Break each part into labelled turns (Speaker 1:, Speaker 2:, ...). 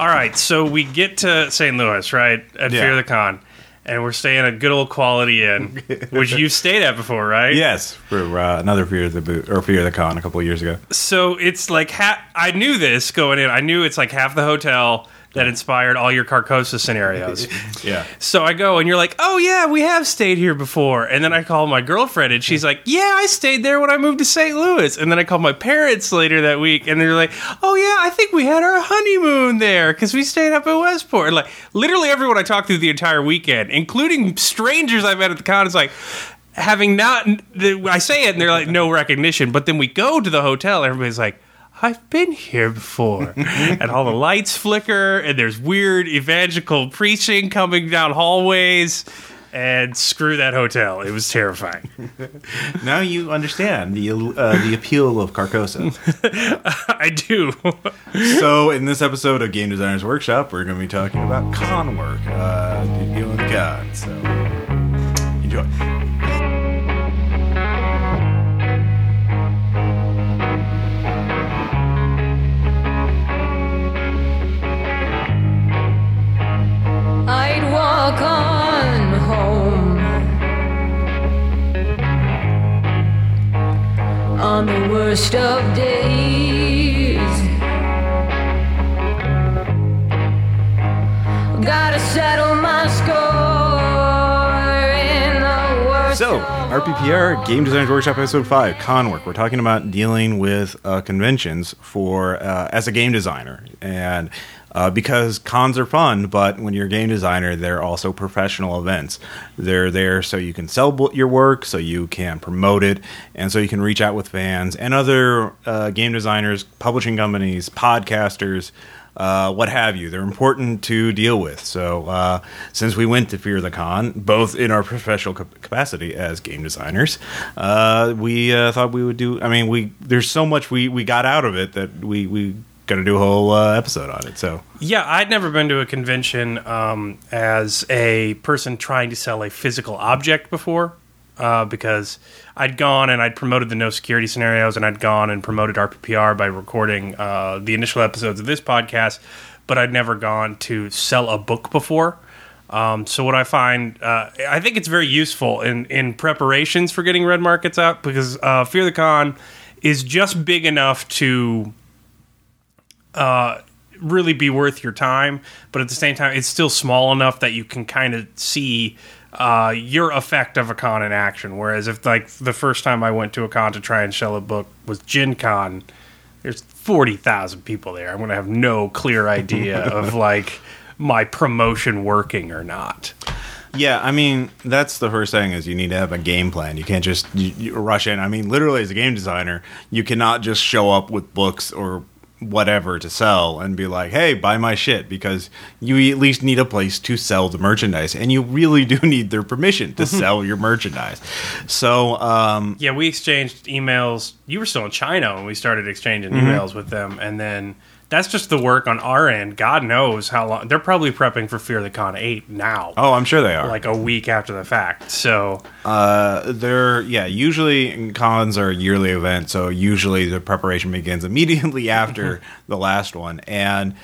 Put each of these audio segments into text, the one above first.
Speaker 1: All right, so we get to St. Louis, right, at
Speaker 2: Yeah.
Speaker 1: Fear the Con, and we're staying at good old Quality Inn, which you've stayed at before, right?
Speaker 2: Yes, for uh, another Fear of the Boot or Fear of the Con a couple of years ago.
Speaker 1: So it's like ha- I knew this going in. I knew it's like half the hotel that inspired all your Carcosa scenarios.
Speaker 2: Yeah.
Speaker 1: So I go and you're like, "Oh yeah, we have stayed here before." And then I call my girlfriend and she's like, "Yeah, I stayed there when I moved to St. Louis." And then I called my parents later that week and they're like, "Oh yeah, I think we had our honeymoon there cuz we stayed up at Westport." And like literally everyone I talked to the entire weekend, including strangers I met at the con is like having not I say it and they're like no recognition, but then we go to the hotel everybody's like I've been here before. and all the lights flicker, and there's weird evangelical preaching coming down hallways. And screw that hotel. It was terrifying.
Speaker 2: Now you understand the uh, the appeal of Carcosa.
Speaker 1: I do.
Speaker 2: so in this episode of Game Designers Workshop, we're going to be talking about con work, uh, dealing with con. So enjoy.
Speaker 3: On the worst of days. Gotta settle my score in the worst.
Speaker 2: So, RPPR, Game Designers Workshop Episode 5, Con Work. We're talking about dealing with uh, conventions for uh, as a game designer. And uh, because cons are fun, but when you're a game designer, they're also professional events. They're there so you can sell your work, so you can promote it, and so you can reach out with fans and other uh, game designers, publishing companies, podcasters uh, what have you. They're important to deal with. So, uh, since we went to Fear the Con, both in our professional cap- capacity as game designers, uh, we uh, thought we would do. I mean, we there's so much we we got out of it that we we got to do a whole uh, episode on it. So,
Speaker 1: Yeah, I'd never been to a convention um, as a person trying to sell a physical object before uh, because I'd gone and I'd promoted the no security scenarios and I'd gone and promoted RPPR by recording uh, the initial episodes of this podcast, but I'd never gone to sell a book before. Um, so what I find, uh, I think it's very useful in in preparations for getting red markets out because uh, Fear the Con is just big enough to really be worth your time, but at the same time, it's still small enough that you can kind of see uh, your effect of a con in action. Whereas if like the first time I went to a con to try and sell a book was Gen Con, there's forty thousand people there. I'm gonna have no clear idea of like my promotion working or not.
Speaker 2: yeah, I mean, that's the first thing is you need to have a game plan. You can't just you, you rush in. I mean, literally, as a game designer, you cannot just show up with books or whatever to sell and be like, "Hey, buy my shit," because you at least need a place to sell the merchandise, and you really do need their permission to sell your merchandise. So, um,
Speaker 1: Yeah, we exchanged emails. You were still in China when we started exchanging
Speaker 2: Mm-hmm.
Speaker 1: emails with them, and then that's just the work on our end. God knows how long they're probably prepping for Fear the Con eight now.
Speaker 2: oh, I'm sure they are.
Speaker 1: like a week after the fact. So
Speaker 2: Uh, they're yeah. Usually cons are a yearly event, so usually the preparation begins immediately after the last one. And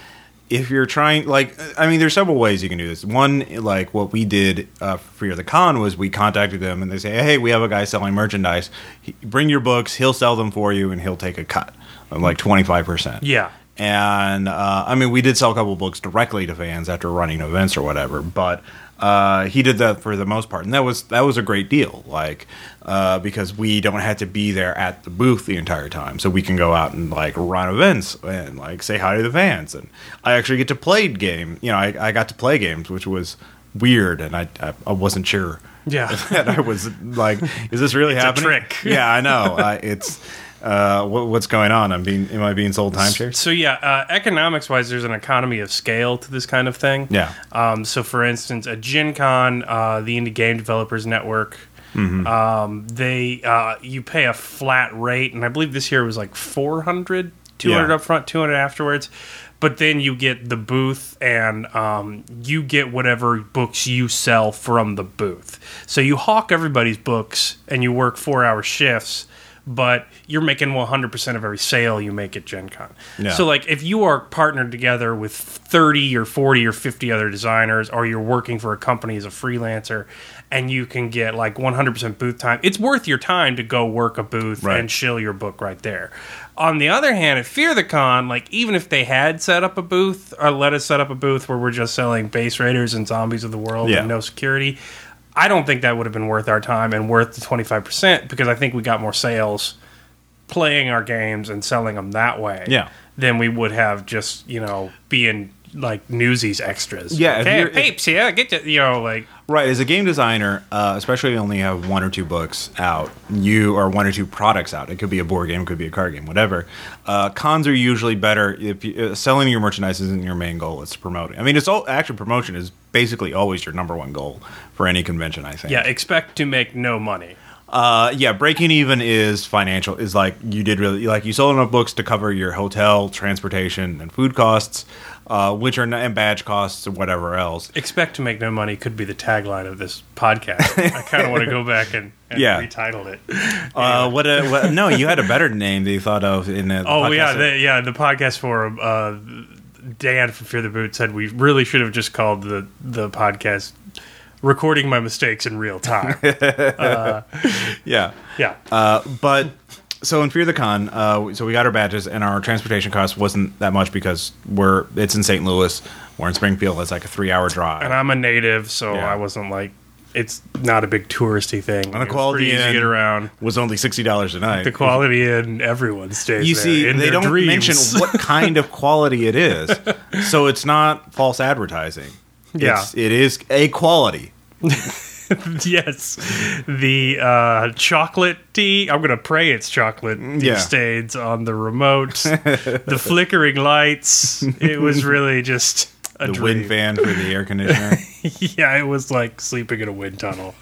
Speaker 2: if you're trying, like, I mean, there's several ways you can do this. One, like what we did uh, for Fear the con was we contacted them and they say, hey, we have a guy selling merchandise. He, bring your books. He'll sell them for you, and he'll take a cut of like twenty five percent.
Speaker 1: yeah,
Speaker 2: And uh, I mean, we did sell a couple books directly to fans after running events or whatever, but uh, he did that for the most part, and that was that was a great deal. Like uh, because we don't have to be there at the booth the entire time, so we can go out and like run events and like say hi to the fans. And I actually get to play game. You know, I, I got to play games, which was weird, and I I, I wasn't sure
Speaker 1: yeah.
Speaker 2: that I was like, is this really
Speaker 1: It's a
Speaker 2: happening?
Speaker 1: trick.
Speaker 2: yeah, I know. Uh, it's uh, what, what's going on? I'm being am I being sold timeshares?
Speaker 1: so yeah, uh, economics wise, there's an economy of scale to this kind of thing.
Speaker 2: Yeah.
Speaker 1: Um, so for instance, a Gen Con, uh, the Indie Game Developers Network.
Speaker 2: Mm-hmm.
Speaker 1: Um, they uh, you pay a flat rate, and I believe this year was like 400, 200
Speaker 2: Yeah.
Speaker 1: up front, 200 afterwards. But then you get the booth, and um, you get whatever books you sell from the booth. So you hawk everybody's books, and you work four hour shifts. But you're making 100% of every sale you make at Gen Con.
Speaker 2: Yeah.
Speaker 1: So, like, if you are partnered together with 30 or 40 or 50 other designers, or you're working for a company as a freelancer, and you can get like 100% booth time, it's worth your time to go work a booth
Speaker 2: Right.
Speaker 1: and shill your book right there. On the other hand, at Fear the Con, like even if they had set up a booth or let us set up a booth where we're just selling base raiders and zombies of the world
Speaker 2: Yeah.
Speaker 1: and no security, I don't think that would have been worth our time and worth the 25% because I think we got more sales playing our games and selling them that way
Speaker 2: Yeah.
Speaker 1: than we would have just, you know, being like newsies extras.
Speaker 2: Yeah, if
Speaker 1: Hey,
Speaker 2: you're-
Speaker 1: peeps, yeah, get to, you know, like,
Speaker 2: Right, as a game designer, uh, especially if you only have one or two books out, you or one or two products out. It could be a board game, it could be a card game, whatever. Uh, cons are usually better if you, uh, selling your merchandise isn't your main goal. It's promoting. I mean, it's all actually promotion is basically always your number one goal for any convention. I think.
Speaker 1: yeah, expect to make no money.
Speaker 2: Uh, yeah, breaking even is financial. Is like you did really like you sold enough books to cover your hotel, transportation, and food costs, uh, which are n- and badge costs or whatever else.
Speaker 1: Expect to make no money could be the tagline of this podcast. I kind of want to go back and, and
Speaker 2: Yeah.
Speaker 1: retitle it.
Speaker 2: Uh, what a what, no, you had a better name that you thought of in the
Speaker 1: Oh
Speaker 2: podcast.
Speaker 1: yeah, the, yeah. The podcast forum. Uh, Dan from Fear the Boot said we really should have just called the the podcast "Recording My Mistakes in Real Time."
Speaker 2: yeah.
Speaker 1: yeah,
Speaker 2: Uh, but so in Fear the Con, uh, so we got our badges, and our transportation cost wasn't that much because we're it's in St. Louis, we're in Springfield. It's like a three hour drive.
Speaker 1: and I'm a native, so
Speaker 2: Yeah.
Speaker 1: I wasn't like it's not a big touristy thing.
Speaker 2: And
Speaker 1: the
Speaker 2: quality
Speaker 1: to get around.
Speaker 2: was only sixty dollars a night.
Speaker 1: The Quality Inn everyone stays.
Speaker 2: you see, they don't
Speaker 1: dreams.
Speaker 2: mention what kind of quality it is, so it's not false advertising.
Speaker 1: Yeah.
Speaker 2: It's, it is a quality.
Speaker 1: yes, the uh, chocolate tea. I'm gonna pray it's chocolate
Speaker 2: Yeah.
Speaker 1: stains on the remote. the flickering lights. It was really just a
Speaker 2: The
Speaker 1: dream.
Speaker 2: wind fan for the air conditioner.
Speaker 1: yeah, it was like sleeping in a wind tunnel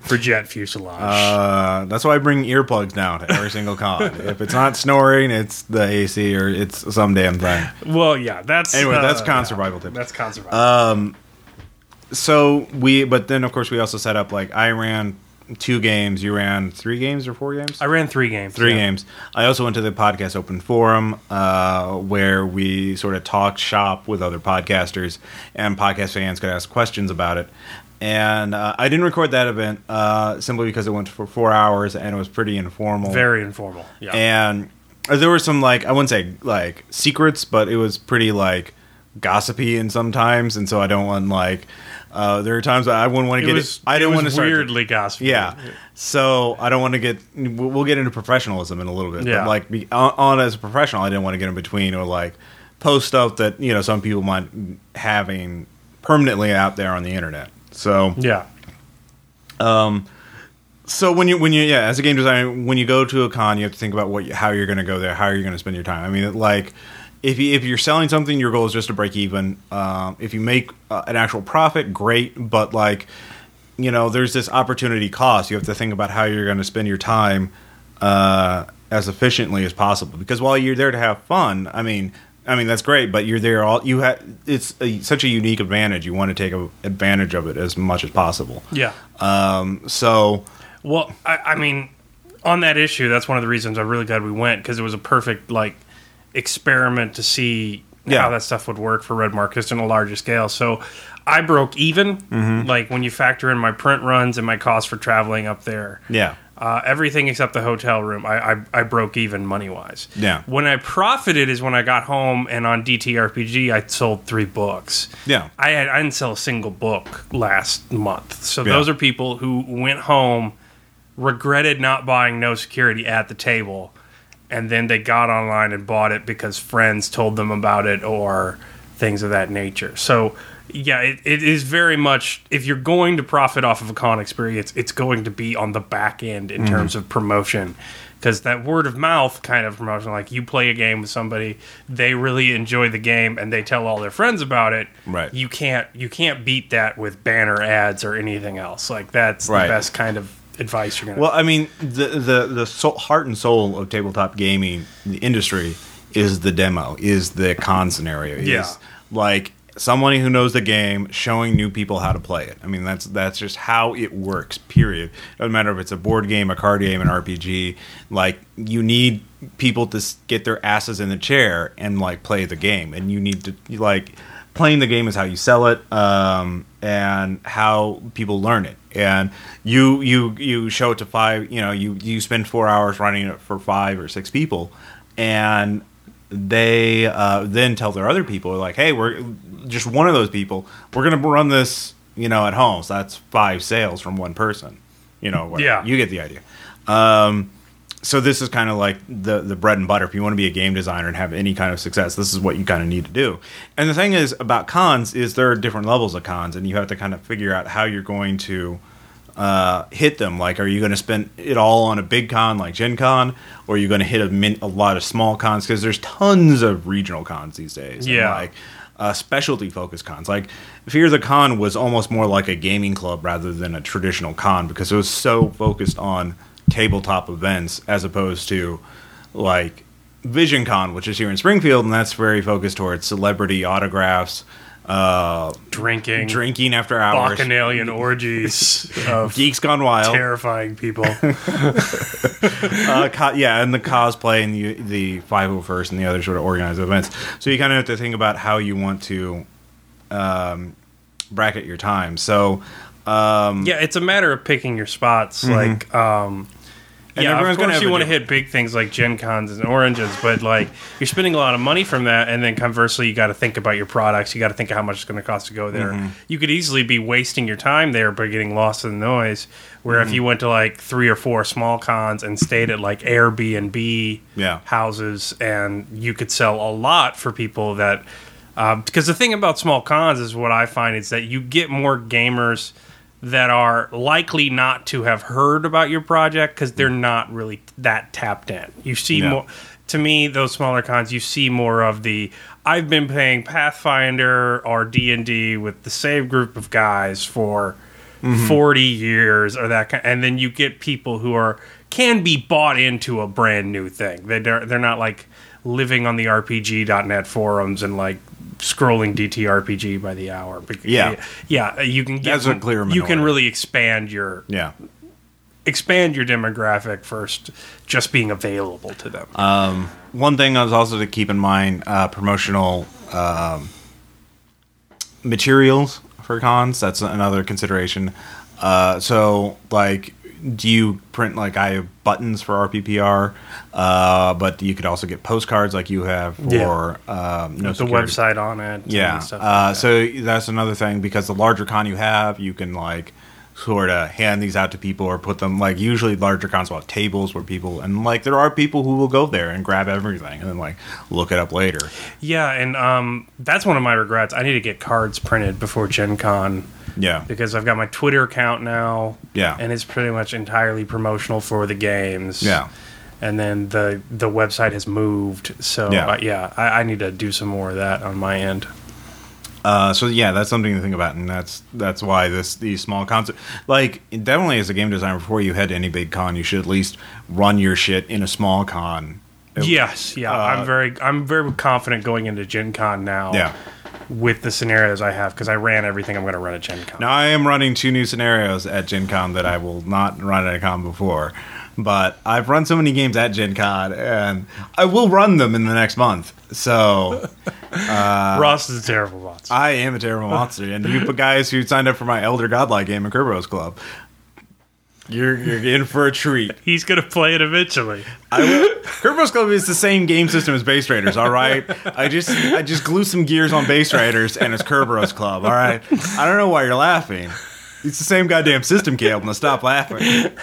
Speaker 1: for jet fuselage.
Speaker 2: Uh, that's why I bring earplugs now to every single con. if it's not snoring, it's the AC or it's some damn thing.
Speaker 1: well, yeah, that's
Speaker 2: Anyway,
Speaker 1: uh,
Speaker 2: that's con
Speaker 1: yeah,
Speaker 2: survival tip.
Speaker 1: That's con survival.
Speaker 2: So we, but then of course we also set up like I ran two games, you ran three games or four games.
Speaker 1: I ran three games.
Speaker 2: Three
Speaker 1: yeah.
Speaker 2: games. I also went to the podcast open forum uh, where we sort of talked shop with other podcasters and podcast fans could ask questions about it. And uh, I didn't record that event uh, simply because it went for four hours and it was pretty informal.
Speaker 1: Very informal. Yeah.
Speaker 2: and there were some like I wouldn't say like secrets, but it was pretty like gossipy and sometimes, and so I don't want like. Uh, there are times I wouldn't want to get
Speaker 1: was.
Speaker 2: it. I
Speaker 1: it
Speaker 2: didn't
Speaker 1: was
Speaker 2: want to start.
Speaker 1: weirdly gossipy.
Speaker 2: Yeah. So I don't want to get. We'll get into professionalism in a little bit.
Speaker 1: Yeah.
Speaker 2: But like be, on, on as a professional, I didn't want to get in between or like post stuff that you know some people might having permanently out there on the internet. So
Speaker 1: Yeah. Um.
Speaker 2: So when you when you yeah as a game designer when you go to a con you have to think about what how you're going to go there how are you're going to spend your time. I mean like. If, you, if you're selling something, your goal is just to break even. Um, if you make uh, an actual profit, great. But like, you know, there's this opportunity cost. You have to think about how you're going to spend your time uh, as efficiently as possible. Because while you're there to have fun, I mean, I mean that's great. But you're there all you have. It's a, such a unique advantage. You want to take a, advantage of it as much as possible.
Speaker 1: Yeah.
Speaker 2: Um, so
Speaker 1: Well, I, I mean, on that issue, that's one of the reasons I'm really glad we went because it was a perfect like experiment to see
Speaker 2: Yeah.
Speaker 1: how that stuff would work for Red Markets on a larger scale. So I broke even,
Speaker 2: Mm-hmm.
Speaker 1: like when you factor in my print runs and my cost for traveling up there.
Speaker 2: yeah,
Speaker 1: Uh, everything except the hotel room, I, I, I broke even money wise.
Speaker 2: Yeah.
Speaker 1: When I profited is when I got home and on DTRPG I sold three books.
Speaker 2: yeah,
Speaker 1: I had I didn't sell a single book last month. So
Speaker 2: Yeah.
Speaker 1: those are people who went home, regretted not buying No Security at the table, and then they got online and bought it because friends told them about it or things of that nature. So yeah, it, it is very much if you're going to profit off of a con experience, it's going to be on the back end
Speaker 2: Mm-hmm.
Speaker 1: in terms of promotion. Because that word of mouth kind of promotion, like you play a game with somebody, they really enjoy the game, and they tell all their friends about it
Speaker 2: Right.
Speaker 1: you can't you can't beat that with banner ads or anything else. Like that's
Speaker 2: Right.
Speaker 1: the best kind of advice you're gonna.
Speaker 2: Well, I mean, the the the soul, heart and soul of tabletop gaming, the industry, is the demo, is the con scenario. Is
Speaker 1: Yeah.
Speaker 2: like somebody who knows the game showing new people how to play it. I mean, that's that's just how it works. Period. Doesn't matter if it's a board game, a card game, an RPG. Like you need people to get their asses in the chair and like play the game, and you need to like playing the game is how you sell it um, and how people learn it. And you you you show it to five. You know, you you spend four hours running it for five or six people, and they uh, then tell their other people like, "Hey, we're just one of those people. We're gonna run this, you know, at home. So that's five sales from one person. You know, where-
Speaker 1: Yeah.
Speaker 2: you get the idea. Um, so this is kind of like the the bread and butter. If you want to be a game designer and have any kind of success, this is what you kind of need to do. And the thing is about cons is there are different levels of cons, and you have to kind of figure out how you're going to uh, hit them. Like, are you going to spend it all on a big con like Gen Con, or are you going to hit a, min- a lot of small cons? Because there's tons of regional cons these days. and,
Speaker 1: Yeah.
Speaker 2: like uh, specialty focused cons. Like Fear the Con was almost more like a gaming club rather than a traditional con because it was so focused on tabletop events as opposed to like Vision Con, which is here in Springfield, and that's very focused towards celebrity autographs, uh,
Speaker 1: Drinking,
Speaker 2: drinking after hours,
Speaker 1: bacchanalian orgies of
Speaker 2: geeks gone wild.
Speaker 1: terrifying people.
Speaker 2: uh, co- yeah, and the cosplay and the the 501st and the other sort of organized events. So you kind of have to think about how you want to um, bracket your time. So um,
Speaker 1: yeah, it's a matter of picking your spots. Like, um,
Speaker 2: Mm-hmm. And
Speaker 1: yeah, of
Speaker 2: everyone's gonna
Speaker 1: course you want to hit big things like Gen Cons and Origins, but like you're spending a lot of money from that, and then conversely, you got to think about your products. You got to think of how much it's going to cost to go there.
Speaker 2: Mm-hmm.
Speaker 1: You could easily be wasting your time there by getting lost in the noise. Where
Speaker 2: Mm-hmm.
Speaker 1: if you went to like three or four small cons and stayed at like Airbnb
Speaker 2: Yeah.
Speaker 1: houses, and you could sell a lot for people that. Um, because the thing about small cons is what I find is that you get more gamers that are likely not to have heard about your project because they're mm. not really that tapped in. You see
Speaker 2: Yeah.
Speaker 1: more. To me, those smaller cons, you see more of the. I've been playing Pathfinder or D and D with the same group of guys for mm-hmm. forty years, or that, kind, and then you get people who are can be bought into a brand new thing. They they're, they're not like living on the RPG.net forums and like scrolling DTRPG by the hour.
Speaker 2: Yeah.
Speaker 1: yeah, you can get
Speaker 2: That's a clear
Speaker 1: you can really expand your
Speaker 2: yeah.
Speaker 1: expand your demographic first just being available to them.
Speaker 2: One thing I was also to keep in mind: uh, promotional um, materials for cons. That's another consideration. Uh, so, like, do you print like I have buttons for RPPR, uh, but you could also get postcards like you have for um, no
Speaker 1: the website on it.
Speaker 2: Yeah.
Speaker 1: and stuff like
Speaker 2: Uh,
Speaker 1: that.
Speaker 2: so that's another thing because the larger con you have, you can like sort of hand these out to people or put them like usually larger cons will have tables where people and like there are people who will go there and grab everything and then like look it up later.
Speaker 1: yeah, and um, that's one of my regrets. I need to get cards printed before Gen Con
Speaker 2: Yeah.
Speaker 1: because I've got my Twitter account now.
Speaker 2: Yeah.
Speaker 1: and it's pretty much entirely promotional for the games.
Speaker 2: Yeah.
Speaker 1: and then the the website has moved. So
Speaker 2: Yeah.
Speaker 1: yeah, yeah I, I need to do some more of that on my end.
Speaker 2: Uh, so yeah, that's something to think about, and that's that's why this these small cons, like definitely as a game designer, before you head to any big con, you should at least run your shit in a small con.
Speaker 1: Yes, yeah,
Speaker 2: Uh,
Speaker 1: I'm very I'm very confident going into Gen Con now.
Speaker 2: Yeah.
Speaker 1: with the scenarios I have because I ran everything I'm going to run at Gen Con.
Speaker 2: Now I am running two new scenarios at Gen Con that I will not run at a con before. But I've run so many games at Gen Con and I will run them in the next month. So uh,
Speaker 1: Ross is a terrible monster.
Speaker 2: I am a terrible monster. And you guys who signed up for my Elder Godlike game in Kerberos Club, you're you're in for a treat.
Speaker 1: He's going to play it eventually.
Speaker 2: I will. Kerberos Club is the same game system as Base Raiders, all right? I just I just glue some gears on Base Raiders and it's Kerberos Club, all right? I don't know why you're laughing. It's the same goddamn system, Caleb. Now stop laughing.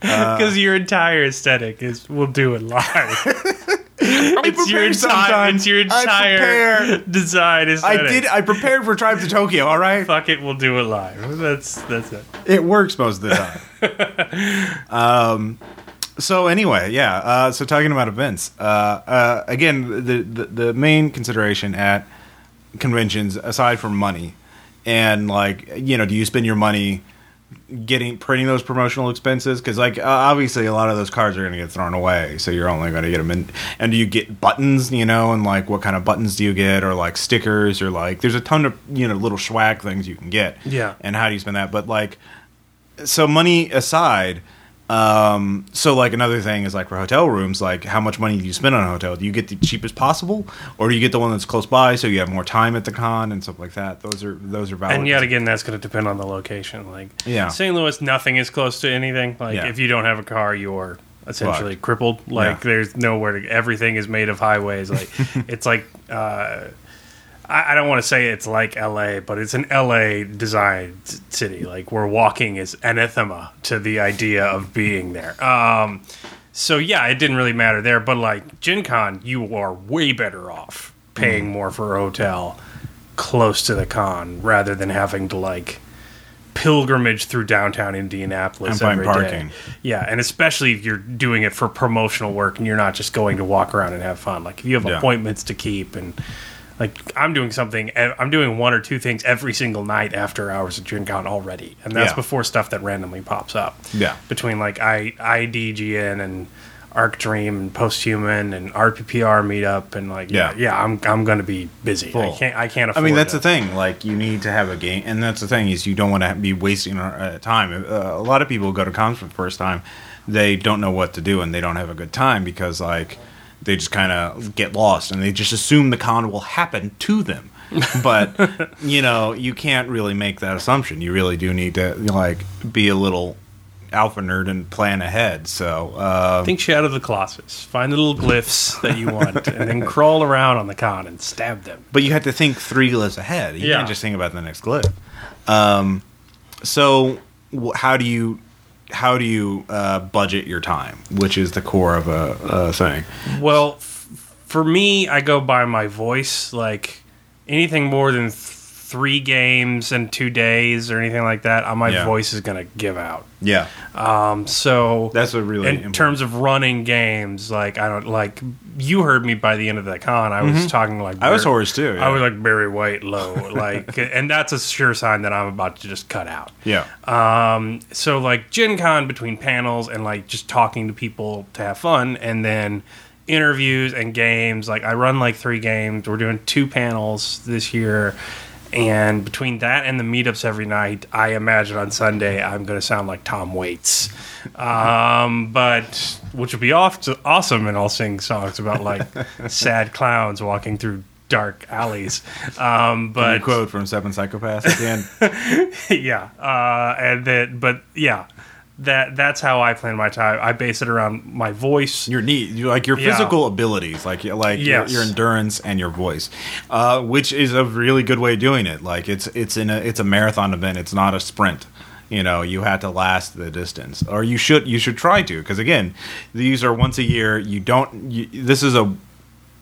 Speaker 1: Because your entire aesthetic is we'll do it live. It's your entire it's your
Speaker 2: I
Speaker 1: entire design
Speaker 2: I did. I prepared for Tribes of Tokyo. All right,
Speaker 1: Fuck it, we'll do it live. That's that's it.
Speaker 2: it works most of the time. um. So anyway, yeah. Uh, so talking about events, uh, uh, again, the, the the main consideration at conventions, aside from money, and like you know, do you spend your money getting printing those promotional expenses? Because like uh, obviously a lot of those cards are going to get thrown away so you're only going to get them in and do you get buttons you know and like what kind of buttons do you get or like stickers or like there's a ton of you know little swag things you can get.
Speaker 1: Yeah.
Speaker 2: and how do you spend that? But like so money aside um so like another thing is like for hotel rooms like how much money do you spend on a hotel do you get the cheapest possible or do you get the one that's close by so you have more time at the con and stuff like that those are those are valid
Speaker 1: And yet again, that's going to depend on the location. Like,
Speaker 2: Yeah.
Speaker 1: St. Louis, nothing is close to anything. Like,
Speaker 2: Yeah.
Speaker 1: if you don't have a car, you're essentially
Speaker 2: Fucked.
Speaker 1: crippled. Like,
Speaker 2: Yeah.
Speaker 1: there's nowhere to. Everything is made of highways. Like, it's like. Uh, I I don't want to say it's like LA, but it's an LA designed city. Like we're walking is anathema to the idea of being there. Um, so yeah, it didn't really matter there. But like Gen Con, you are way better off paying
Speaker 2: Mm-hmm.
Speaker 1: more for a hotel close to the con rather than having to like pilgrimage through downtown Indianapolis
Speaker 2: And find
Speaker 1: every day.
Speaker 2: parking.
Speaker 1: Yeah, and especially if you're doing it for promotional work and you're not just going to walk around and have fun. Like if you have
Speaker 2: Yeah.
Speaker 1: appointments to keep and like I'm doing something I'm doing one or two things every single night after hours of Gen Con already. And that's
Speaker 2: Yeah.
Speaker 1: before stuff that randomly pops up.
Speaker 2: Yeah.
Speaker 1: Between like I IDGN and Arc Dream and Posthuman and RPPR meetup and like yeah,
Speaker 2: Yeah.
Speaker 1: yeah, I'm I'm gonna be busy. I can't I can't
Speaker 2: I mean, that's
Speaker 1: to-
Speaker 2: the thing. Like, you need to have a game, and that's the thing is you don't want to be wasting uh, time. Uh, a lot of people go to cons for the first time, they don't know what to do, and they don't have a good time because like they just kind of get lost, and they just assume the con will happen to them. but you know, you can't really make that assumption. You really do need to like be a little alpha nerd and plan ahead. So, uh,
Speaker 1: Think Shadow of the Colossus. Find the little glyphs that you want, and then crawl around on the con and stab them.
Speaker 2: But you have to think three glyphs ahead. You
Speaker 1: Yeah.
Speaker 2: can't just think about the next glyph. Um, so how do you how do you uh, budget your time, which is the core of a, a thing?
Speaker 1: Well, f- for me, I go by my voice. Like anything more than th- three games in two days or anything like that, uh, my
Speaker 2: Yeah.
Speaker 1: voice is gonna give out.
Speaker 2: Yeah,
Speaker 1: Um, so
Speaker 2: that's what really
Speaker 1: in
Speaker 2: important.
Speaker 1: terms of running games, like I don't like you heard me by the end of the con. I was talking like
Speaker 2: Mm-hmm. I was hoarse too. Yeah.
Speaker 1: I was like Barry White low, like, and that's a sure sign that I'm about to just cut out.
Speaker 2: yeah,
Speaker 1: Um, so like Gen Con between panels and like just talking to people to have fun, and then interviews and games. Like I run like three games. We're doing two panels this year, and between that and the meetups every night, I imagine on Sunday I'm going to sound like Tom Waits. Um, but which would be off awesome, and I'll sing songs about like sad clowns walking through dark alleys. Um, but
Speaker 2: quote from Seven Psychopaths at the end.
Speaker 1: yeah, uh, and then but yeah, that that's how I plan my time. I base it around my voice.
Speaker 2: your need, like your
Speaker 1: Yeah.
Speaker 2: physical abilities, like like your,
Speaker 1: Yes.
Speaker 2: your endurance and your voice, uh, which is a really good way of doing it. Like it's it's in a it's a marathon event. It's not a sprint. You know, you have to last the distance, or you should you should try to, because again, these are once a year. You don't. You, this is a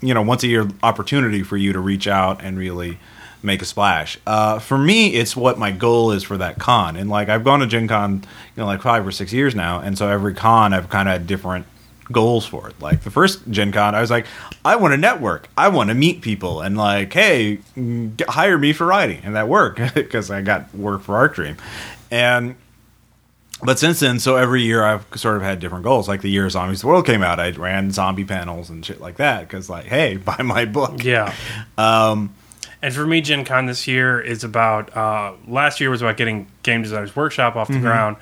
Speaker 2: you know once a year opportunity for you to reach out and really make a splash. Uh, for me, it's what my goal is for that con, and like I've gone to Gen Con, you know, like five or six years now, and so every con I've kind of had different goals for it. Like the first Gen Con, I was like, I want to network, I want to meet people, and like, hey, g- hire me for writing, and that worked because I got work for Arc Dream, and but since then, so every year I've sort of had different goals. Like the year Zombies of the World came out, I ran zombie panels and shit like that because, like, hey, buy my book.
Speaker 1: Yeah.
Speaker 2: Um,
Speaker 1: And for me, Gen Con this year is about. Uh, last year was about getting Game Designers Workshop off the
Speaker 2: Mm-hmm.
Speaker 1: ground.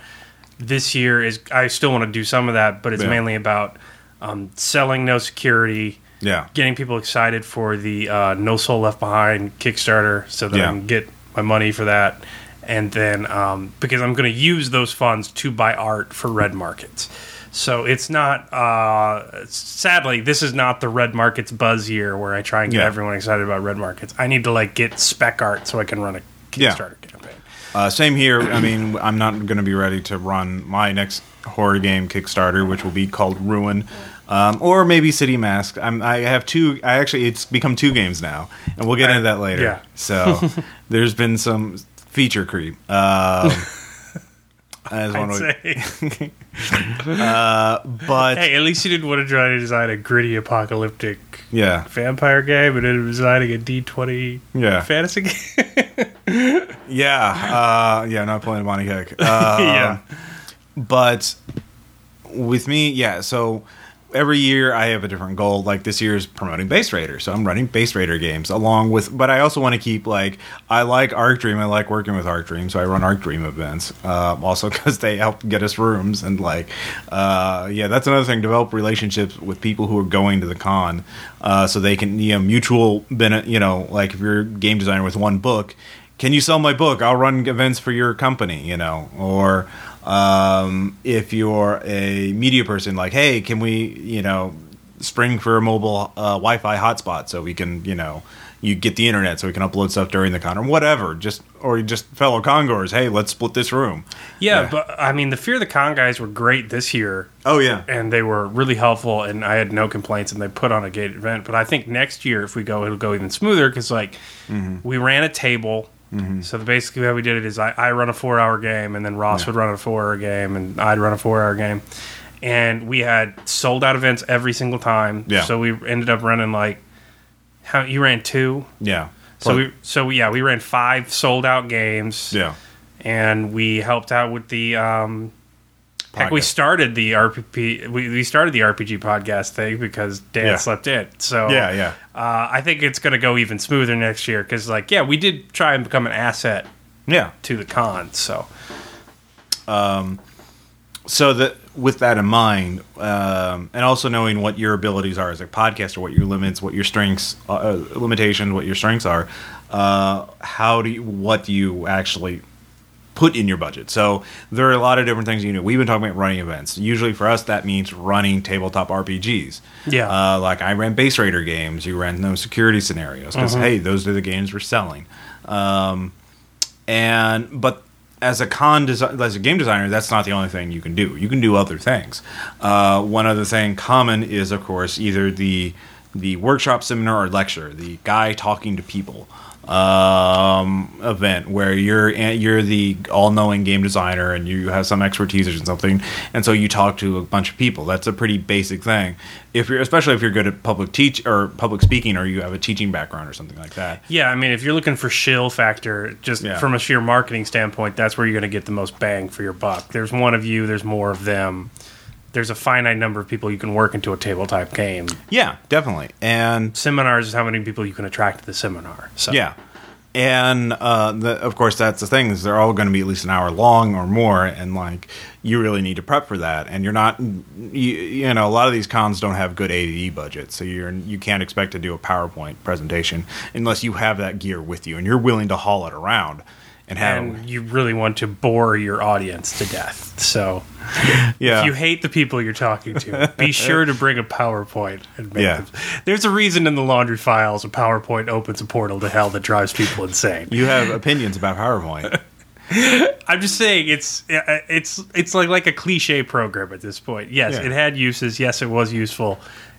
Speaker 1: This year is. I still want to do some of that, but it's
Speaker 2: Yeah.
Speaker 1: mainly about um, selling no security,
Speaker 2: yeah,
Speaker 1: getting people excited for the uh, No Soul Left Behind Kickstarter, so that
Speaker 2: Yeah.
Speaker 1: I can get my money for that, and then um, because I'm going to use those funds to buy art for red markets. So it's not. Uh, sadly, this is not the red markets buzz year where I try and get
Speaker 2: Yeah.
Speaker 1: everyone excited about red markets. I need to like get spec art so I can run a
Speaker 2: Yeah.
Speaker 1: Kickstarter campaign.
Speaker 2: Uh, same here. I mean, I'm not going to be ready to run my next horror game Kickstarter, which will be called Ruin, um, or maybe City Mask. I'm, I have two. I actually, it's become two games now, and we'll get into that later.
Speaker 1: yeah.
Speaker 2: So there's been some feature creep. Um, as
Speaker 1: I'd say,
Speaker 2: but
Speaker 1: hey, at least you didn't want to try to design a gritty apocalyptic
Speaker 2: yeah,
Speaker 1: vampire game, and then designing a D20
Speaker 2: yeah.
Speaker 1: fantasy game.
Speaker 2: Yeah, uh, yeah, not playing a Monte Cook. Uh,
Speaker 1: Yeah.
Speaker 2: but with me, yeah. So every year I have a different goal. Like this year is promoting Base Raider, so I'm running Base Raider games along with. But I also want to keep like I like Arc Dream. I like working with Arc Dream, so I run Arc Dream events. Uh, also because they help get us rooms and like, uh, yeah, that's another thing. Develop relationships with people who are going to the con, uh, so they can you know mutual benefit. You know, like if you're a game designer with one book. Can you sell my book? I'll run events for your company, you know, or um, if you're a media person, like, hey, can we, you know, spring for a mobile uh, Wi-Fi hotspot so we can, you know, you get the internet so we can upload stuff during the con or whatever. Just or just fellow congoers, hey, let's split this room.
Speaker 1: Yeah,
Speaker 2: Yeah.
Speaker 1: but I mean, the Fear the Con guys were great this year,
Speaker 2: Oh yeah,
Speaker 1: and they were really helpful, and I had no complaints, and they put on a great event. But I think next year, if we go, it'll go even smoother because like
Speaker 2: Mm-hmm.
Speaker 1: we ran a table. So basically, how we did it is I, I run a four-hour game, and then Ross would run a four-hour game, and I'd run a four-hour game, and we had sold-out events every single time.
Speaker 2: Yeah.
Speaker 1: So we ended up running like how you ran two.
Speaker 2: yeah.
Speaker 1: So we so yeah we ran five sold-out games
Speaker 2: yeah.
Speaker 1: and we helped out with the um heck we started the rpp we, we started the rpg podcast thing because dan
Speaker 2: Yeah.
Speaker 1: slept in so
Speaker 2: Yeah, yeah.
Speaker 1: uh, i think it's going to go even smoother next year because like yeah we did try and become an asset
Speaker 2: Yeah.
Speaker 1: to the con so Um,
Speaker 2: so that with that in mind, um, and also knowing what your abilities are as a podcaster, what your limits, what your strengths, uh, uh, limitations, what your strengths are, uh, how do you, what do you actually put in your budget? So there are a lot of different things you do. We've been talking about running events. Usually for us, that means running tabletop RPGs.
Speaker 1: Yeah.
Speaker 2: Uh, like I ran Base Raider games. You ran those security scenarios because hey, those are the games we're selling. Um, and but as a con desi- as a game designer that's not the only thing you can do you can do other things uh, one other thing common is of course either the the workshop seminar or lecture the guy talking to people um, event where you're you're the all-knowing game designer and you have some expertise in something and so you talk to a bunch of people. That's a pretty basic thing. If you're especially if you're good at public teach or public speaking or you have a teaching background or something like that.
Speaker 1: Yeah i mean if you're looking for shill factor just
Speaker 2: Yeah.
Speaker 1: from a sheer marketing standpoint that's where you're going to get the most bang for your buck. There's one of you there's more of them there's a finite number of people you can work into a tabletop game
Speaker 2: yeah definitely and
Speaker 1: seminars is how many people you can attract to the seminar. So
Speaker 2: Yeah, and uh, the, of course that's the thing is they're all going to be at least an hour long or more, and like you really need to prep for that. And you're not, you, you know, a lot of these cons don't have good ADE budgets, so you're you can't expect to do a PowerPoint presentation unless you have that gear with you and you're willing to haul it around and
Speaker 1: and you really want to bore your audience to death. So
Speaker 2: yeah,
Speaker 1: if you hate the people you're talking to, be sure to bring a PowerPoint and make
Speaker 2: Yeah.
Speaker 1: them. There's a reason in the laundry files a PowerPoint opens a portal to hell that drives people insane.
Speaker 2: you have opinions about PowerPoint.
Speaker 1: I'm just saying it's uh, it's it's like like a cliche program at this point. Yes,
Speaker 2: Yeah.
Speaker 1: it had uses. Yes, it was useful.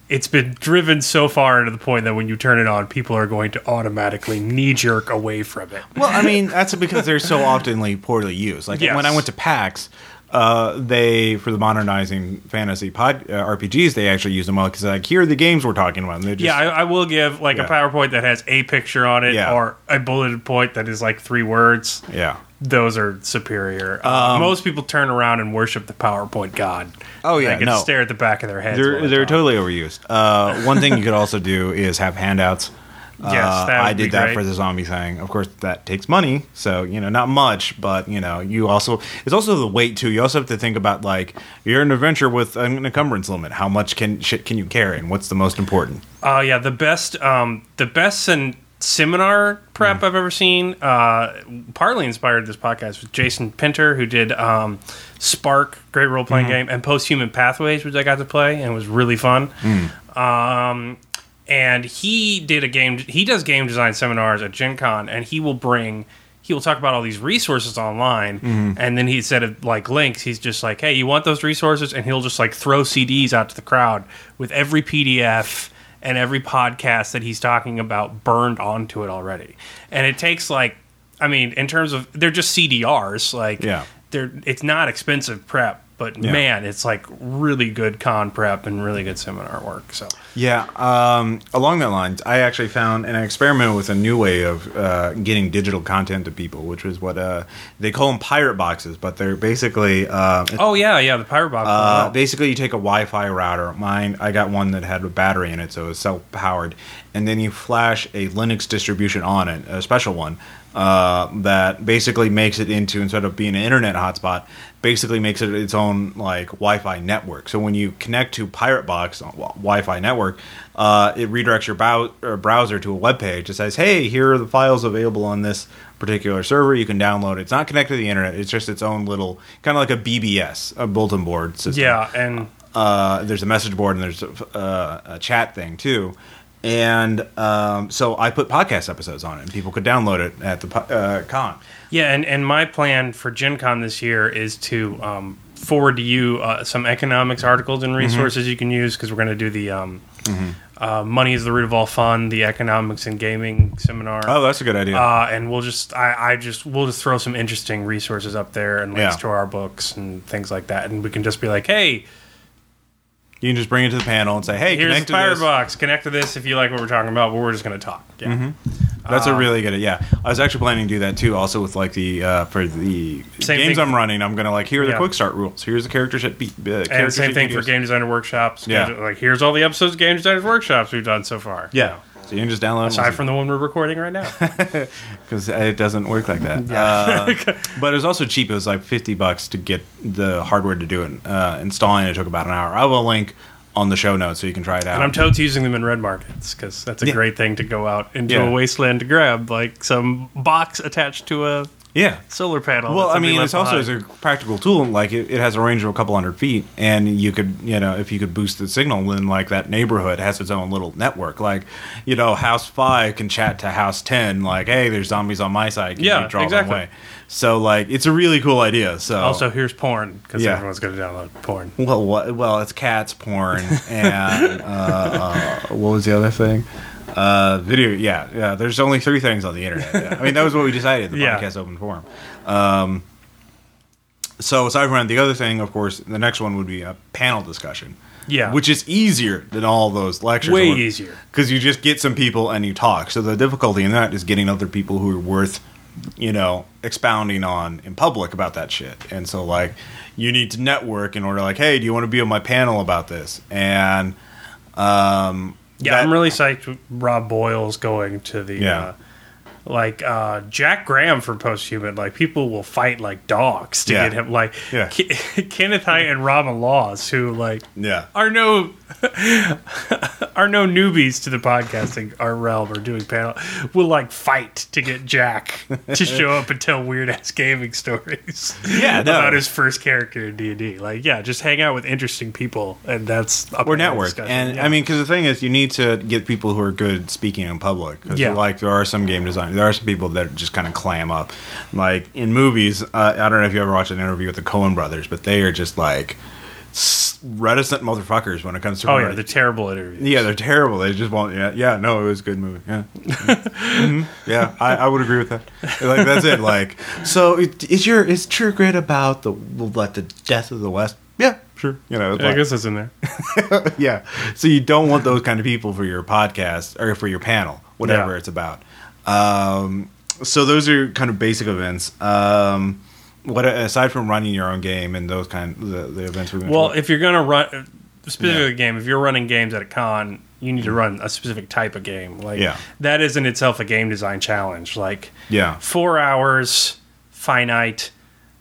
Speaker 1: It's been driven so far into the point that when you turn it on, people are going to automatically knee jerk away from it.
Speaker 2: Well, I mean, that's because they're so oftenly poorly used. Like
Speaker 1: Yes.
Speaker 2: when I went to PAX, uh, they for the modernizing fantasy pod uh, RPGs, they actually use them all because like here are the games we're talking about. Just,
Speaker 1: Yeah, I, I will give like
Speaker 2: Yeah.
Speaker 1: a PowerPoint that has a picture on it
Speaker 2: Yeah.
Speaker 1: or a bulleted point that is like three words.
Speaker 2: yeah.
Speaker 1: Those are superior. Uh, most people turn around and worship the PowerPoint god.
Speaker 2: Um, Oh, yeah,
Speaker 1: they can
Speaker 2: no.
Speaker 1: stare at the back of their heads.
Speaker 2: They're they're totally overused. Uh, one thing you could also do is have handouts.
Speaker 1: Yes,
Speaker 2: Uh,
Speaker 1: that would
Speaker 2: I did that
Speaker 1: great.
Speaker 2: for the zombie thing. Of course, that takes money, so you know not much, but you know you also it's also the weight too. You also have to think about like you're an adventure with an encumbrance limit. How much can shit can you carry, and what's the most important?
Speaker 1: Oh yeah, the best, um, the best sen- seminar prep
Speaker 2: Mm.
Speaker 1: I've ever seen. Uh, partly inspired this podcast with Jason Pitre, who did um, Spark, great role playing
Speaker 2: Mm-hmm.
Speaker 1: game, and Post Human Pathways, which I got to play and it was really fun.
Speaker 2: Mm.
Speaker 1: Um, and he did a game. He does game design seminars at Gen Con, and he will bring. He will talk about all these resources online,
Speaker 2: Mm-hmm.
Speaker 1: and then he said of like links, he's just like, "Hey, you want those resources?" And he'll just like throw CDs out to the crowd with every PDF and every podcast that he's talking about burned onto it already. And it takes like, I mean, in terms of they're just CDRs, like
Speaker 2: Yeah.
Speaker 1: they're it's not expensive prep But
Speaker 2: Yeah.
Speaker 1: man, it's like really good con prep and really good seminar work. So
Speaker 2: Yeah, um, along that lines, I actually found and I experimented with a new way of uh, getting digital content to people, which was what uh, they call them pirate boxes, but they're basically uh,
Speaker 1: oh yeah, yeah, the pirate box.
Speaker 2: uh, basically you take a Wi-Fi router. Mine, I got one that had a battery in it, so it was self-powered, and then you flash a Linux distribution on it, a special one uh, that basically makes it into instead of being an internet hotspot, basically makes it its own like Wi-Fi network. So when you connect to Pirate Box uh, Wi-Fi network, uh, it redirects your bow- browser to a web page. It says, "Hey, here are the files available on this particular server. You can download it. It's not connected to the internet. It's just its own little kind of like a BBS, a bulletin board system.
Speaker 1: yeah, and
Speaker 2: Uh, there's a message board and there's a, uh, a chat thing too. And um, so I put podcast episodes on it, and people could download it at the uh, con.
Speaker 1: yeah, and and my plan for Gen Con this year is to um, forward to you uh, some economics articles and resources you can use because we're going to do the um, uh, money is the root of all fun, the economics and gaming seminar.
Speaker 2: Oh, that's a good idea.
Speaker 1: Uh, and we'll just, I, I just, we'll just throw some interesting resources up there and links
Speaker 2: Yeah.
Speaker 1: to our books and things like that, and we can just be like, hey,
Speaker 2: you can just bring it to the panel and say, "Hey,
Speaker 1: here's
Speaker 2: connect
Speaker 1: the
Speaker 2: to
Speaker 1: Pirate
Speaker 2: this."
Speaker 1: Box. Connect to this if you like what we're talking about. But we're just going to talk. Yeah.
Speaker 2: Mm-hmm. That's a really good. Yeah, I was actually planning to do that too. Also with like the uh, for the
Speaker 1: Same
Speaker 2: games
Speaker 1: thing-
Speaker 2: I'm running, I'm gonna like here are the
Speaker 1: Yeah.
Speaker 2: quick start rules. Here's the character sheet. Uh,
Speaker 1: And
Speaker 2: character
Speaker 1: same
Speaker 2: sheet
Speaker 1: thing for game designer workshops.
Speaker 2: Yeah.
Speaker 1: Like here's all the episodes of game designers workshops we've done so far.
Speaker 2: Yeah, so you can just download.
Speaker 1: Aside from the one we're recording right now.
Speaker 2: because it doesn't work like that. Uh, but it was also cheap. It was like fifty bucks to get the hardware to do it. Uh, installing it took about an hour. I will link on the show notes so you can try it out.
Speaker 1: and I'm totes using them in red markets because that's a
Speaker 2: Yeah.
Speaker 1: great thing to go out into
Speaker 2: Yeah.
Speaker 1: a wasteland to grab, like some box attached to a
Speaker 2: yeah.
Speaker 1: solar panel.
Speaker 2: Well, I mean, it's also
Speaker 1: behind.
Speaker 2: a practical tool. Like it, it has a range of a couple hundred feet, and you could, you know, if you could boost the signal, then like that neighborhood has its own little network. Like, you know, House Five can chat to House Ten. Like, hey, there's zombies on my side. Can
Speaker 1: Yeah,
Speaker 2: you draw
Speaker 1: exactly.
Speaker 2: them away? So like, it's a really cool idea. So
Speaker 1: Also, here's porn because
Speaker 2: Yeah.
Speaker 1: everyone's going to download porn.
Speaker 2: Well, what, well, it's cats porn and uh, uh, what was the other thing? Uh, video. Yeah, yeah. There's only three things on the internet. Yeah. I mean, that was what we decided. The
Speaker 1: Yeah.
Speaker 2: podcast open forum. Um, so aside from that, the other thing, of course, the next one would be a panel discussion.
Speaker 1: Yeah.
Speaker 2: which is easier than all those lectures.
Speaker 1: Way easier.
Speaker 2: because you just get some people and you talk. So the difficulty in that is getting other people who are worth, you know, expounding on in public about that shit. And so like, you need to network in order. Like, hey, do you want to be on my panel about this? And um,
Speaker 1: Yeah,
Speaker 2: that-
Speaker 1: I'm really psyched. Rob Boyle's going to the
Speaker 2: Yeah.
Speaker 1: uh, like uh, Jack Graham for Posthuman. Like people will fight like dogs to
Speaker 2: Yeah.
Speaker 1: get him. Like
Speaker 2: Yeah.
Speaker 1: Ke- Kenneth Hite and Robin Laws, who like
Speaker 2: yeah.
Speaker 1: are no are no newbies to the podcasting our realm or doing panel will like fight to get Jack to show up and tell weird ass gaming stories.
Speaker 2: Yeah, no.
Speaker 1: about his first character in D and D. Like, yeah, just hang out with interesting people, and that's a
Speaker 2: or network.
Speaker 1: discussion.
Speaker 2: And
Speaker 1: Yeah.
Speaker 2: I mean, because the thing is, you need to get people who are good speaking in public.
Speaker 1: Yeah.
Speaker 2: like there are some game designers, there are some people that just kind of clam up. Like in movies, uh, I don't know if you ever watched an interview with the Coen Brothers, but they are just like s- reticent motherfuckers when it comes to.
Speaker 1: oh yeah,
Speaker 2: promoting-
Speaker 1: the terrible interviews.
Speaker 2: yeah, they're terrible. They just won't. Yeah, yeah. No, it was a good movie. Yeah, Mhm. yeah. I, I would agree with that. Like that's it. Like, so it, is your is True Grit about the like the death of the West? Yeah, sure. You know, it's
Speaker 1: I guess that's in there.
Speaker 2: yeah. So you don't want those kind of people for your podcast or for your panel, whatever
Speaker 1: Yeah.
Speaker 2: it's about. Um, so those are kind of basic events. Um, what aside from running your own game and those kind the, the events we went
Speaker 1: Well,
Speaker 2: to- Well
Speaker 1: if you're gonna run specifically
Speaker 2: Yeah.
Speaker 1: a game, if you're running games at a con, you need to run a specific type of game. Like
Speaker 2: Yeah.
Speaker 1: that is in itself a game design challenge. Like
Speaker 2: yeah,
Speaker 1: four hours, finite,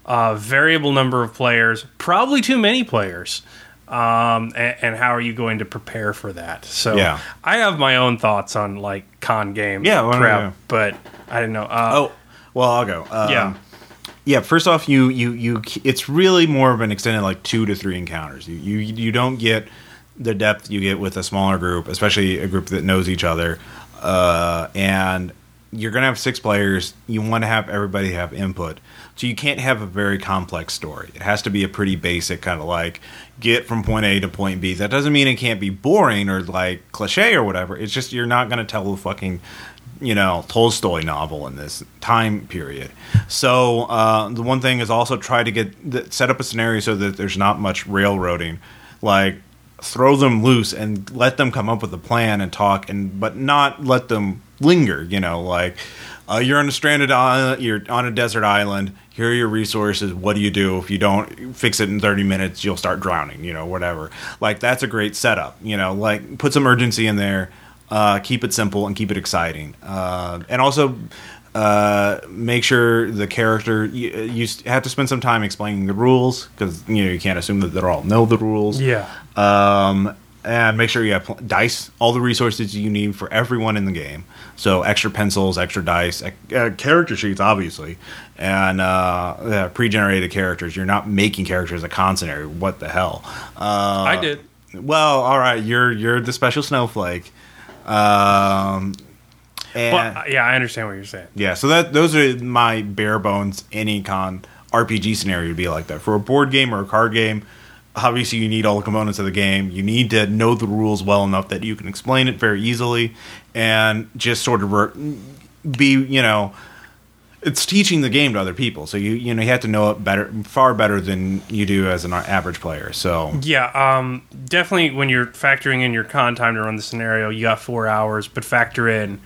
Speaker 1: uh, variable number of players, probably too many players. Um, and, and how are you going to prepare for that? So
Speaker 2: Yeah.
Speaker 1: I have my own thoughts on like con game
Speaker 2: Yeah, well,
Speaker 1: prep,
Speaker 2: yeah.
Speaker 1: but I didn't know. Uh,
Speaker 2: Oh, well, I'll go. Um,
Speaker 1: Yeah.
Speaker 2: Yeah. First off, you you you. It's really more of an extended like two to three encounters. You you you don't get the depth you get with a smaller group, especially a group that knows each other. Uh, and you're gonna have six players. You want to have everybody have input, so you can't have a very complex story. It has to be a pretty basic kind of like get from point A to point B. That doesn't mean it can't be boring or like cliche or whatever. It's just you're not gonna tell the fucking you know Tolstoy novel in this time period. So uh, the one thing is also try to get set up a scenario so that there's not much railroading, like throw them loose and let them come up with a plan and talk, and but not let them linger. You know, like uh, you're on a stranded island, you're on a desert island. Here are your resources. What do you do if you don't fix it in 30 minutes? You'll start drowning. You know, whatever. Like that's a great setup. You know, like put some urgency in there. Uh, keep it simple and keep it exciting, uh, and also uh, make sure the character you, you have to spend some time explaining the rules because you know you can't assume that they all know the rules.
Speaker 1: Yeah.
Speaker 2: Um, and make sure you have pl- dice, all the resources you need for everyone in the game. So extra pencils, extra dice, uh, character sheets, obviously, and uh, uh, pre-generated characters. You're not making characters a consonary. What the hell? Uh,
Speaker 1: I did.
Speaker 2: Well, all right. You're you're the special snowflake. Um, and
Speaker 1: Well, yeah, I understand what you're saying.
Speaker 2: yeah, so that those are my bare bones any con RPG scenario would be like that. For a board game or a card game, obviously you need all the components of the game. You need to know the rules well enough that you can explain it very easily and just sort of re- be, you know, it's teaching the game to other people. So you you know you have to know it better far better than you do as an average player. So
Speaker 1: Yeah, um, definitely when you're factoring in your con time to run the scenario, you got four hours, but factor in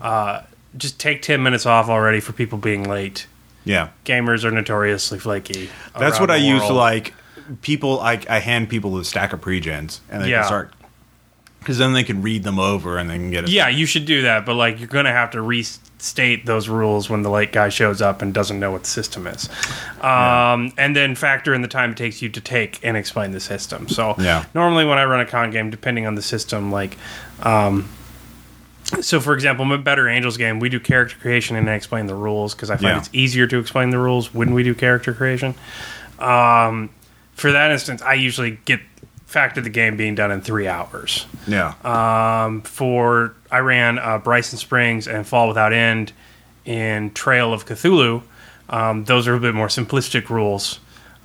Speaker 1: uh, just take 10 minutes off already for people being late.
Speaker 2: yeah.
Speaker 1: Gamers are notoriously flaky.
Speaker 2: That's what I use to like people. I, I hand people a stack of pre-gens and they
Speaker 1: Yeah.
Speaker 2: can start because then they can read them over and they can get. A,
Speaker 1: Yeah, you should do that, but like you're gonna have to restate those rules when the late guy shows up and doesn't know what the system is, um, and then factor in the time it takes you to take and explain the system. So
Speaker 2: Yeah.
Speaker 1: normally when I run a con game, depending on the system, like. Um, so, for example, my Better Angels game, we do character creation and I explain the rules because I find
Speaker 2: Yeah.
Speaker 1: it's easier to explain the rules when we do character creation. Um, for that instance, I usually get factor the game being done in three hours
Speaker 2: yeah,
Speaker 1: um, for I ran uh, Bryson Springs and Fall Without End in Trail of Cthulhu. Um, those are a bit more simplistic rules,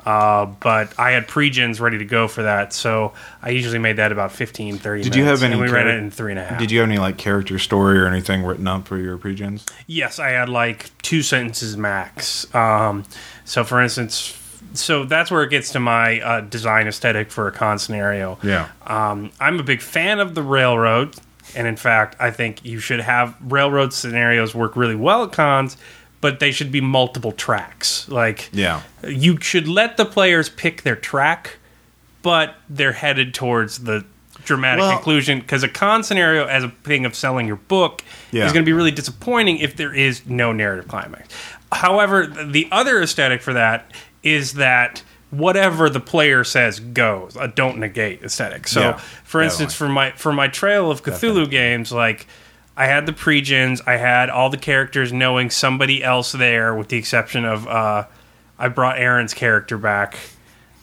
Speaker 1: uh, but I had pre-gens ready to go for that, so I usually made that about 15, 30
Speaker 2: Did you
Speaker 1: minutes,
Speaker 2: have any
Speaker 1: we ran
Speaker 2: char-
Speaker 1: it in three and a half.
Speaker 2: Did you have any like character story or anything written up for your pre-gens?
Speaker 1: Yes, I had like two sentences max. Um, so, for instance, so that's where it gets to my uh, design aesthetic for a con scenario.
Speaker 2: Yeah.
Speaker 1: Um, I'm a big fan of the railroad, and in fact, I think you should have railroad scenarios work really well at cons, but they should be multiple tracks. Like,
Speaker 2: Yeah.
Speaker 1: you should let the players pick their track, but they're headed towards the dramatic
Speaker 2: Well-
Speaker 1: conclusion because a con scenario as a thing of selling your book
Speaker 2: Yeah.
Speaker 1: is going to be really disappointing if there is no narrative climax. However, the other aesthetic for that is that whatever the player says goes, a don't negate aesthetic. So,
Speaker 2: Yeah,
Speaker 1: for instance, for my for my Trail of Cthulhu games, like I had the pre-gens, I had all the characters knowing somebody else there, with the exception of uh, I brought Aaron's character back,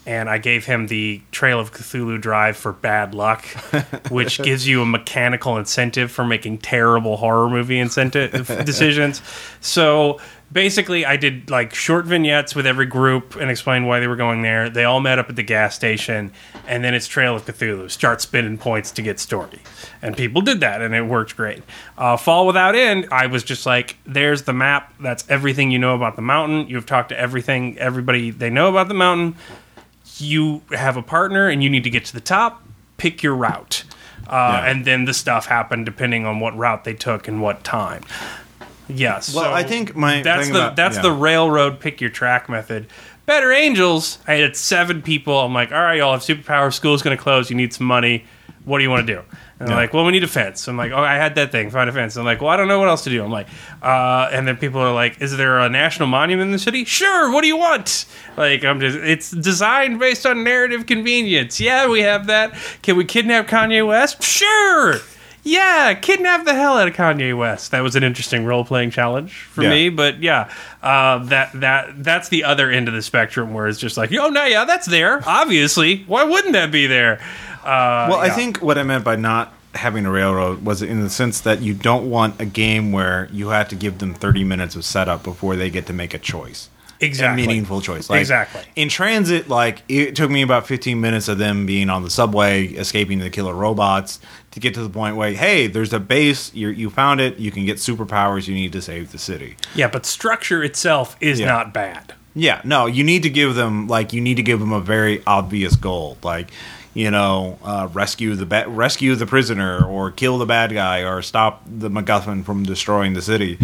Speaker 1: and I gave him the Trail of Cthulhu drive for bad luck, which gives you a mechanical incentive for making terrible horror movie incentive decisions. So basically, I did like short vignettes with every group and explained why they were going there. They all met up at the gas station, and then it's Trail of Cthulhu. Start spinning points to get story, and people did that, and it worked great. Uh, Fall Without End, I was just like, "There's the map. That's everything you know about the mountain. You've talked to everything, everybody they know about the mountain." you have a partner and you need to get to the top, pick your route. Uh,
Speaker 2: Yeah.
Speaker 1: And then the stuff happened depending on what route they took and what time. Yes.
Speaker 2: Well,
Speaker 1: so
Speaker 2: I think my
Speaker 1: that's
Speaker 2: thing
Speaker 1: the
Speaker 2: about-
Speaker 1: that's
Speaker 2: yeah.
Speaker 1: the railroad pick your track method. Better Angels, I had seven people. I'm like, all right, y'all have superpower. School's going to close. You need some money. What do you want to do? And they're
Speaker 2: Yeah.
Speaker 1: like, well, we need a fence. I'm like, oh, I had that thing. Find a fence. I'm like, well, I don't know what else to do. I'm like, uh, and then people are like, is there a national monument in the city? Sure. What do you want? Like, I'm just, it's designed based on narrative convenience. Yeah, we have that. Can we kidnap Kanye West? Sure. Yeah, kidnap the hell out of Kanye West. That was an interesting role playing challenge for
Speaker 2: Yeah.
Speaker 1: me, but yeah, uh, that that that's the other end of the spectrum where it's just like, oh no, yeah, that's there. Obviously, why wouldn't that be there? Uh,
Speaker 2: Well, I think what I meant by not having a railroad was in the sense that you don't want a game where you have to give them 30 minutes of setup before they get to make a choice.
Speaker 1: Exactly.
Speaker 2: meaningful choice. Like,
Speaker 1: Exactly.
Speaker 2: In transit, like it took me about 15 minutes of them being on the subway, escaping the killer robots, to get to the point where, hey, there's a base. You you found it. You can get superpowers. You need to save the city.
Speaker 1: Yeah, but structure itself is
Speaker 2: Yeah.
Speaker 1: not bad.
Speaker 2: Yeah, no, you need to give them like you need to give them a very obvious goal, like you know, uh, rescue the ba- rescue the prisoner, or kill the bad guy, or stop the MacGuffin from destroying the city.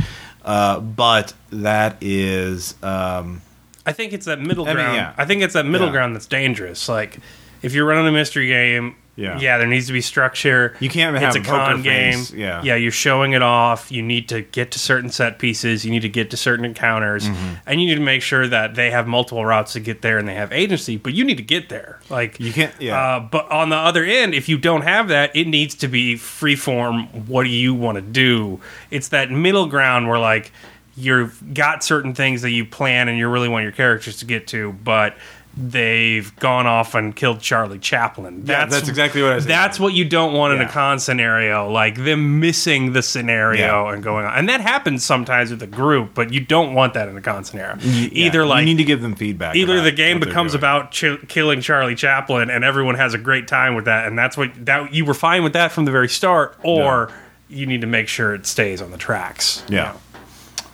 Speaker 2: Uh, but that is, um,
Speaker 1: I think it's that middle
Speaker 2: I mean,
Speaker 1: ground.
Speaker 2: yeah.
Speaker 1: I think it's that middle
Speaker 2: Yeah.
Speaker 1: ground that's dangerous. Like if you're running a mystery game,
Speaker 2: Yeah.
Speaker 1: yeah, there needs to be structure.
Speaker 2: You can't
Speaker 1: It's
Speaker 2: have
Speaker 1: a
Speaker 2: a
Speaker 1: con game.
Speaker 2: face, yeah.
Speaker 1: yeah, you're showing it off. You need to get to certain set pieces. You need to get to certain encounters,
Speaker 2: Mm-hmm.
Speaker 1: and you need to make sure that they have multiple routes to get there and they have agency. But you need to get there. Like
Speaker 2: You can't- yeah.
Speaker 1: Uh, but on the other end, if you don't have that, it needs to be freeform. What do you want to do? It's that middle ground where like you've got certain things that you plan and you really want your characters to get to, but they've gone off and killed Charlie Chaplin.
Speaker 2: Yeah, that's exactly what I said.
Speaker 1: That's what you don't want in a con scenario, like them missing the scenario
Speaker 2: Yeah.
Speaker 1: and going on. And that happens sometimes with a group, but you don't want that in a con scenario. Either
Speaker 2: yeah,
Speaker 1: like
Speaker 2: you need to give them feedback.
Speaker 1: either the game becomes about ch- killing Charlie Chaplin and everyone has a great time with that, and that's what that you were fine with that from the very start, or you need to make sure it stays on the tracks.
Speaker 2: Yeah.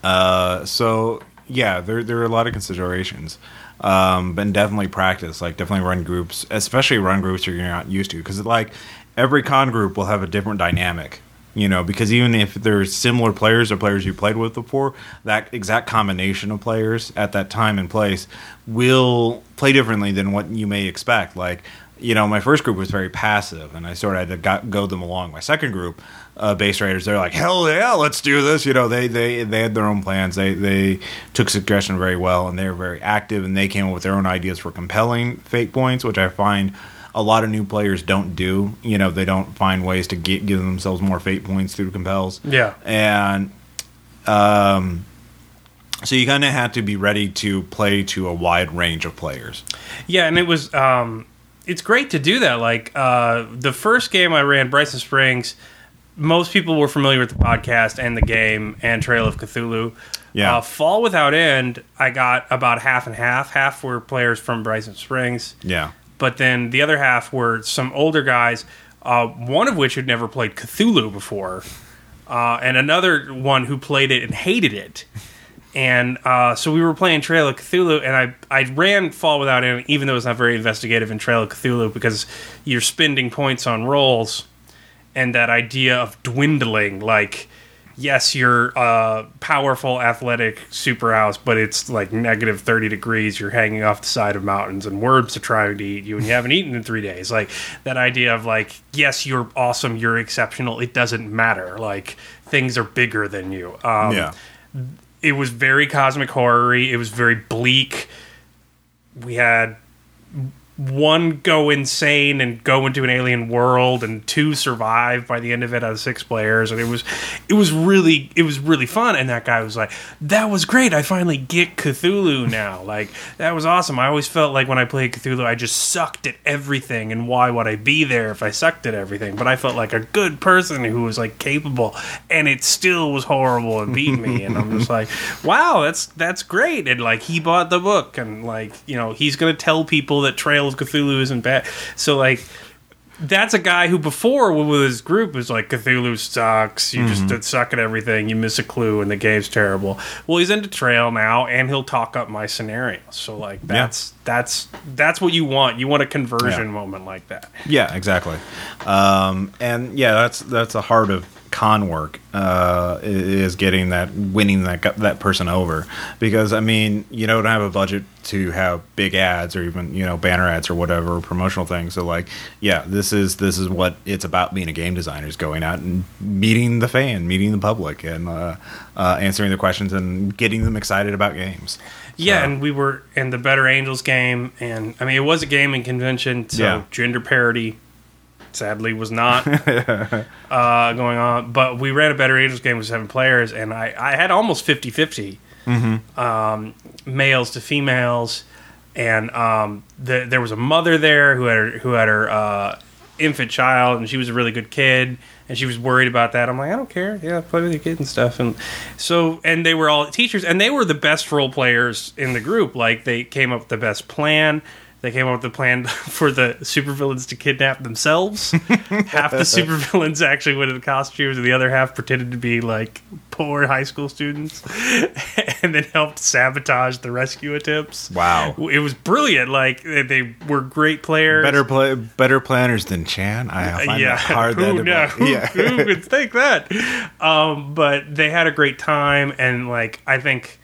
Speaker 2: Uh, so yeah, there there are a lot of considerations, um, but definitely practice. Like definitely run groups, especially run groups you're not used to, because like every con group will have a different dynamic. You know, because even if there's similar players or players you played with before, that exact combination of players at that time and place will play differently than what you may expect. Like, you know, my first group was very passive, and I sort of had to go, them along. My second group, uh, base raiders, they're like, hell yeah, let's do this. You know, they they they had their own plans. They they took suggestion very well, and they were very active, and they came up with their own ideas for compelling fate points, which I find a lot of new players don't do. You know, they don't find ways to get give themselves more fate points through compels.
Speaker 1: Yeah.
Speaker 2: and um. So you kind of had to be ready to play to a wide range of players.
Speaker 1: Yeah, and it was um it's great to do that. Like uh the first game I ran, Bryson Springs, most people were familiar with the podcast and the game and Trail of Cthulhu.
Speaker 2: Yeah.
Speaker 1: Uh, Fall Without End, I got about half and half. Half were players from Bryson Springs,
Speaker 2: Yeah.
Speaker 1: but then the other half were some older guys, uh, one of which had never played Cthulhu before, uh, and another one who played it and hated it. And uh, so we were playing Trail of Cthulhu, and I, I ran Fall Without End, even though it's not very investigative in Trail of Cthulhu, because you're spending points on rolls, and that idea of dwindling, like, yes, you're a powerful, athletic superhouse, but it's like negative 30 degrees, you're hanging off the side of mountains, and worms are trying to eat you, and you haven't eaten in three days. Like, that idea of, like, yes, you're awesome, you're exceptional, it doesn't matter. Like, things are bigger than you. Um,
Speaker 2: yeah.
Speaker 1: it was very cosmic horror it was very bleak we had one go insane and go into an alien world and two survive by the end of it out of six players and it was it was really it was really fun. And that guy was like that was great. I finally get cthulhu now. Like that was awesome. I always felt like when i played cthulhu i just sucked at everything and why would i be there if i sucked at everything? But i felt like a good person who was like capable and it still was horrible and beat me. And i'm just like wow that's that's great. And like he bought the book and like you know he's gonna tell people that trail of cthulhu isn't bad so like that's a guy who before with his group was like Cthulhu sucks. You just suck at everything. You miss a clue, and the game's terrible. Well, he's into Trail now, and he'll talk up my scenario. So like that's that's that's what you want. You want a conversion
Speaker 2: Yeah.
Speaker 1: moment like that.
Speaker 2: Yeah, exactly. Um, and yeah, that's that's the heart of con work uh, is getting that winning that that person over because I mean you don't have a budget to have big ads or even you know banner ads or whatever promotional things. So like yeah, this is this is what it's about being a game designer is going out and meeting the fan, meeting the public, and uh, uh, answering the questions and getting them excited about games.
Speaker 1: Yeah,
Speaker 2: So-
Speaker 1: and we were in the Better Angels game, and I mean it was a gaming convention, so
Speaker 2: Yeah.
Speaker 1: gender parity sadly was not uh, going on. But we ran a Better Angels game with seven players, and I, I had almost 50 50 um, males to females. And um, the, there was a mother there who had her, who had her uh, infant child, and she was a really good kid, and she was worried about that. I'm like, I don't care. Yeah, play with your kid and stuff. And so, and they were all teachers, and they were the best role players in the group. Like they came up with the best plan. They came up with the plan for the supervillains to kidnap themselves. half the supervillains actually went in costumes, and the other half pretended to be like poor high school students, and then helped sabotage the rescue attempts.
Speaker 2: Wow.
Speaker 1: It was brilliant. Like they were great players.
Speaker 2: Better play, better planners than Chan. I find
Speaker 1: yeah,
Speaker 2: that hard.
Speaker 1: who, yeah, who,
Speaker 2: yeah.
Speaker 1: who could think that? Um, but they had a great time, and like I think,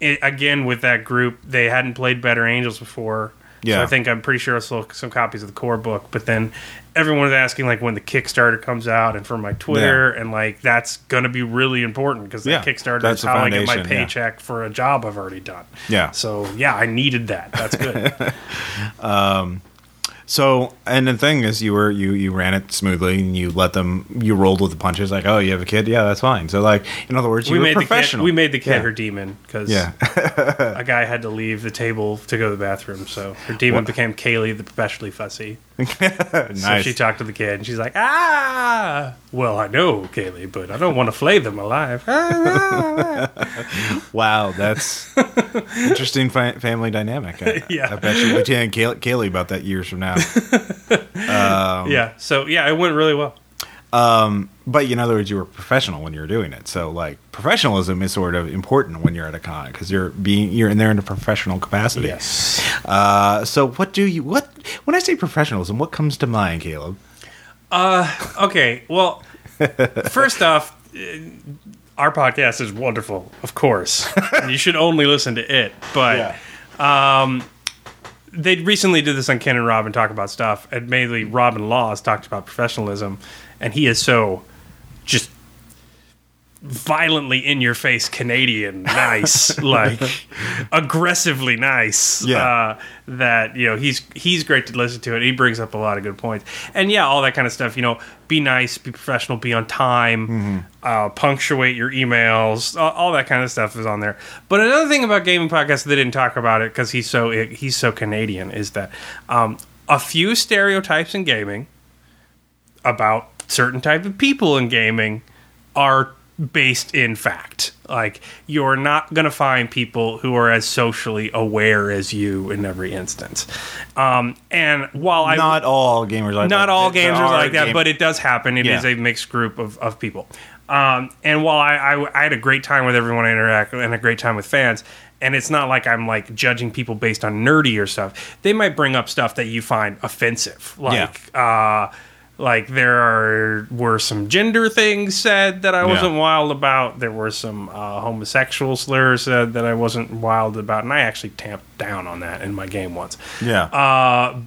Speaker 1: it, again with that group, they hadn't played Better Angels before.
Speaker 2: Yeah.
Speaker 1: so I think I'm pretty sure I sold some copies of the core book. But then everyone was asking like when the Kickstarter comes out, and for my Twitter, and like that's gonna be really important because
Speaker 2: Yeah,
Speaker 1: Kickstarter
Speaker 2: that's
Speaker 1: is how I get my
Speaker 2: foundation, yeah.
Speaker 1: paycheck for a job I've already done.
Speaker 2: Yeah.
Speaker 1: So yeah, I needed that. That's good.
Speaker 2: Um, So, and the thing is, you were you you ran it smoothly, and you let them. You rolled with the punches, like, oh, you have a kid, yeah, that's fine. So, like, in other words, you
Speaker 1: we
Speaker 2: were
Speaker 1: made the kid,
Speaker 2: professional.
Speaker 1: we made the kid
Speaker 2: Yeah.
Speaker 1: her demon because
Speaker 2: Yeah,
Speaker 1: a guy had to leave the table to go to the bathroom, so her demon
Speaker 2: What?
Speaker 1: became Kaylee, the professionally fussy.
Speaker 2: Nice.
Speaker 1: So she talked to the kid, and she's like, "Ah, well, I know Kaylee, but I don't want to flay them alive."
Speaker 2: Wow, that's interesting fa- family dynamic. I,
Speaker 1: Yeah.
Speaker 2: I bet you telling Kay- Kaylee about that years from now.
Speaker 1: yeah. So yeah, it went really well.
Speaker 2: But in other words, you were professional when you were doing it. So, like, professionalism is sort of important when you're at a con because you're being you're in there in a professional capacity.
Speaker 1: Yes.
Speaker 2: Uh, so, what do you what when I say professionalism? What comes to mind, Caleb?
Speaker 1: Uh, Okay. Well, first off, uh, our podcast is wonderful, of course. and you should only listen to it. But um, they recently did this on Ken and Robin talk about stuff, and mainly Robin Laws talked about professionalism, and he is so just violently in your face Canadian, nice, like aggressively nice.
Speaker 2: Yeah.
Speaker 1: Uh, that you know he's he's great to listen to, and he brings up a lot of good points. And yeah, all that kind of stuff. You know, be nice, be professional, be on time, uh, punctuate your emails, all, all that kind of stuff is on there. But another thing about gaming podcasts they didn't talk about it because he's so he's so Canadian is that um, a few stereotypes in gaming about certain type of people in gaming are based in fact. Like you're not going to find people who are as socially aware as you in every instance. Um, and while I
Speaker 2: Not all gamers like
Speaker 1: not
Speaker 2: that.
Speaker 1: all games are like that,
Speaker 2: game-
Speaker 1: but it does happen. It is
Speaker 2: Yeah.
Speaker 1: a mixed group of, of people. Um, and while I, I, I had a great time with everyone I interact with and a great time with fans, and it's not like I'm like judging people based on nerdy or stuff. They might bring up stuff that you find offensive, like uh, like there are were some gender things said that I wasn't wild about. There were some uh, homosexual slurs said that I wasn't wild about, and I actually tamped down on that in my game once
Speaker 2: yeah.
Speaker 1: uh,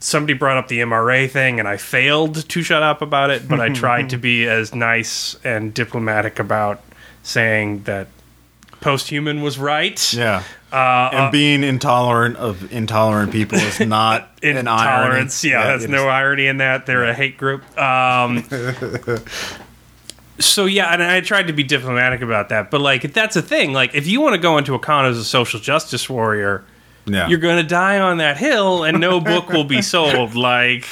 Speaker 1: somebody brought up the MRA thing, and I failed to shut up about it, but I tried to be as nice and diplomatic about saying that posthuman was right.
Speaker 2: yeah.
Speaker 1: Uh,
Speaker 2: and being intolerant of intolerant people is not an irony.
Speaker 1: Intolerance, yeah, there's no irony in that. They're a hate group. Um, so yeah, and I tried to be diplomatic about that, but like that's the thing. Like, if you want to go into a con as a social justice warrior,
Speaker 2: Yeah.
Speaker 1: you're going to die on that hill and no book will be sold. Like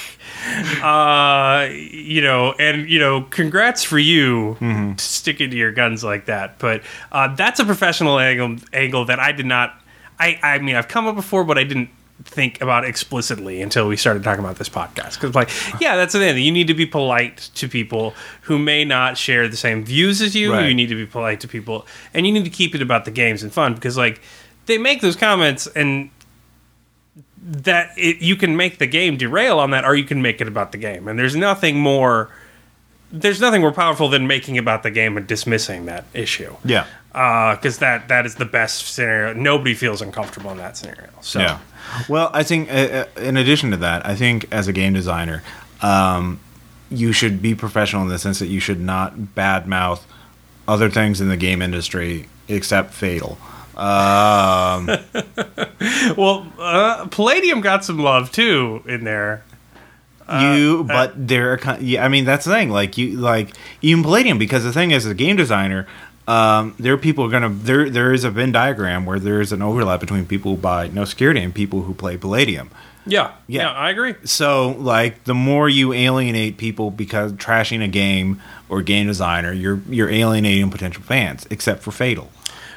Speaker 1: uh you know and you know congrats for you sticking to your guns like that. But uh that's a professional angle angle that i did not i i mean i've come up before but i didn't think about explicitly until we started talking about this podcast. Because like yeah that's the thing. You need to be polite to people who may not share the same views as you.
Speaker 2: Right.
Speaker 1: you need to be polite to people and you need to keep it about the games and fun because like they make those comments and that it, you can make the game derail on that or you can make it about the game and there's nothing more there's nothing more powerful than making about the game and dismissing that issue
Speaker 2: yeah.
Speaker 1: because that that is the best scenario nobody feels uncomfortable in that scenario so
Speaker 2: Yeah. Well, I think uh, uh, in addition to that, I think as a game designer, um, you should be professional in the sense that you should not badmouth other things in the game industry except Fatal. Um,
Speaker 1: well uh, palladium got some love too in there
Speaker 2: you, but there are, yeah, I mean, that's the thing. Like you, like even Palladium, because the thing is, as a game designer, um, there are people gonna there there is a Venn diagram where there is an overlap between people who buy No Security and people who play Palladium.
Speaker 1: Yeah,
Speaker 2: Yeah.
Speaker 1: yeah, I agree.
Speaker 2: So, like, the more you alienate people because trashing a game or game designer, you're you're alienating potential fans, except for Fatal.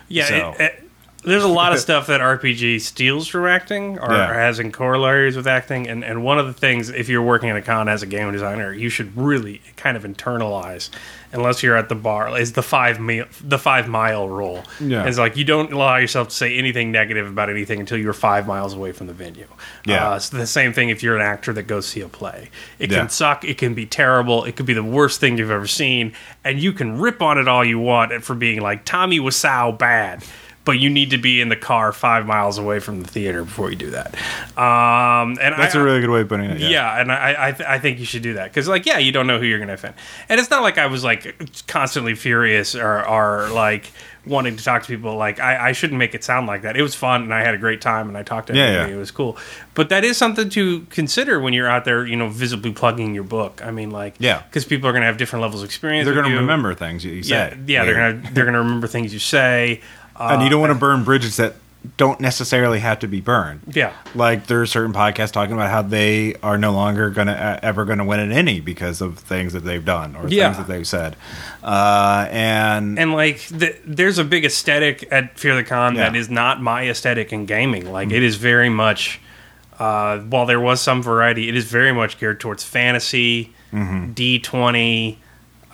Speaker 1: Yeah,
Speaker 2: So-
Speaker 1: it, it, there's a lot of stuff that RPG steals from acting or
Speaker 2: Yeah.
Speaker 1: has in corollaries with acting, and and one of the things, if you're working at a con as a game designer, you should really kind of internalize, unless you're at the bar, is the five mile the five mile rule.
Speaker 2: Yeah.
Speaker 1: it's like you don't allow yourself to say anything negative about anything until you're five miles away from the venue.
Speaker 2: Yeah.
Speaker 1: uh, it's the same thing if you're an actor that goes see a play. It
Speaker 2: Yeah.
Speaker 1: can suck, it can be terrible, it could be the worst thing you've ever seen, and you can rip on it all you want for being like Tommy Wiseau bad. But you need to be in the car five miles away from the theater before you do that. Um, and
Speaker 2: That's
Speaker 1: I,
Speaker 2: a really good way of putting it.
Speaker 1: yeah. and I I, th- I think you should do that because like yeah, you don't know who you're going to offend, and it's not like I was like constantly furious or or like wanting to talk to people. Like I, I shouldn't make it sound like that. It was fun and I had a great time and I talked to
Speaker 2: Yeah,
Speaker 1: everybody.
Speaker 2: yeah.
Speaker 1: It was cool, but that is something to consider when you're out there, you know, visibly plugging your book. I mean, like
Speaker 2: Yeah.
Speaker 1: because people are going to have different levels of experience.
Speaker 2: They're going to remember things you
Speaker 1: Yeah,
Speaker 2: say.
Speaker 1: yeah, they're gonna they're gonna remember things you say. Uh,
Speaker 2: and you don't want to burn bridges that don't necessarily have to be burned.
Speaker 1: Yeah.
Speaker 2: Like there are certain podcasts talking about how they are no longer gonna uh, ever gonna win an Emmy because of things that they've done or
Speaker 1: Yeah.
Speaker 2: things that they've said. Uh, and,
Speaker 1: and like the, there's a big aesthetic at Fear the Con that
Speaker 2: Yeah.
Speaker 1: is not my aesthetic in gaming. Like it is very much, uh, while there was some variety, it is very much geared towards fantasy, D twenty,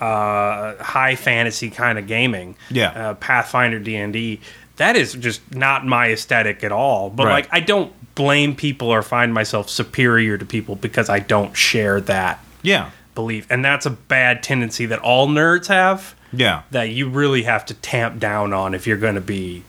Speaker 1: uh, high fantasy kind of gaming.
Speaker 2: Yeah.
Speaker 1: uh, Pathfinder D and D. That is just not my aesthetic at all. But
Speaker 2: Right.
Speaker 1: like I don't blame people or find myself superior to people because I don't share that
Speaker 2: yeah,
Speaker 1: belief, and that's a bad tendency that all nerds have
Speaker 2: yeah,
Speaker 1: that you really have to tamp down on if you're going to be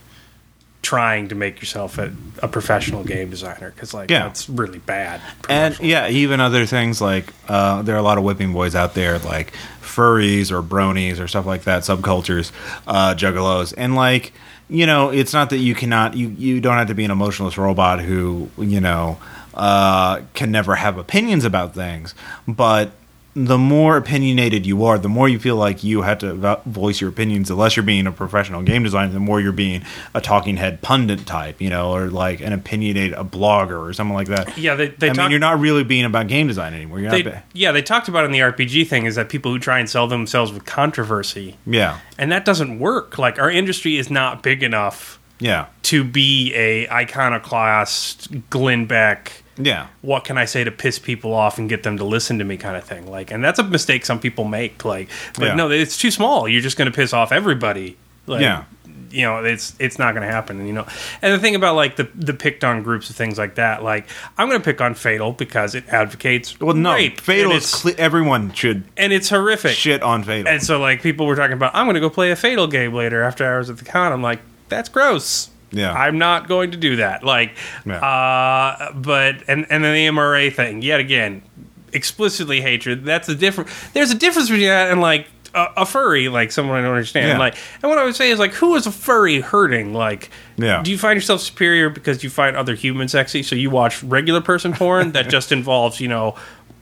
Speaker 1: trying to make yourself a, a professional game designer because like
Speaker 2: Yeah.
Speaker 1: that's really bad
Speaker 2: and yeah, even other things like uh, there are a lot of whipping boys out there like furries or bronies or stuff like that, subcultures, uh, juggalos, and like you know, it's not that you cannot you you don't have to be an emotionless robot who you know uh, can never have opinions about things, but the more opinionated you are, the more you feel like you have to voice your opinions. The less you're being a professional game designer, the more you're being a talking head pundit type, you know, or like an opinionated a blogger or something like that.
Speaker 1: yeah they, they
Speaker 2: I
Speaker 1: talk,
Speaker 2: mean, you're not really being about game design anymore. You're
Speaker 1: they.
Speaker 2: Be-
Speaker 1: yeah they talked about in the rpg thing is that people who try and sell themselves with controversy
Speaker 2: yeah,
Speaker 1: and that doesn't work like our industry is not big enough
Speaker 2: yeah,
Speaker 1: to be a iconoclast glenn beck
Speaker 2: yeah,
Speaker 1: what can I say to piss people off and get them to listen to me kind of thing. Like, and that's a mistake some people make. Like, but
Speaker 2: Yeah.
Speaker 1: no, it's too small. You're just going to piss off everybody. Like,
Speaker 2: Yeah.
Speaker 1: You know, it's it's not going to happen. And, you know, and the thing about like the the picked on groups of things like that, like I'm going to pick on Fatal because it advocates
Speaker 2: Well, no,
Speaker 1: rape,
Speaker 2: Fatal is cle- everyone should
Speaker 1: and it's horrific.
Speaker 2: shit on Fatal.
Speaker 1: And so like people were talking about, I'm going to go play a Fatal game later after hours at the con. I'm like, that's gross.
Speaker 2: Yeah.
Speaker 1: I'm not going to do that. Like,
Speaker 2: Yeah.
Speaker 1: uh, but and and then the MRA thing yet again, explicitly hatred. That's a different. There's a difference between that and like. A, a furry, like someone I don't understand,
Speaker 2: Yeah.
Speaker 1: like, and what I would say is, like, who is a furry hurting? Like,
Speaker 2: Yeah.
Speaker 1: do you find yourself superior because you find other humans sexy? So you watch regular person porn that just involves, you know,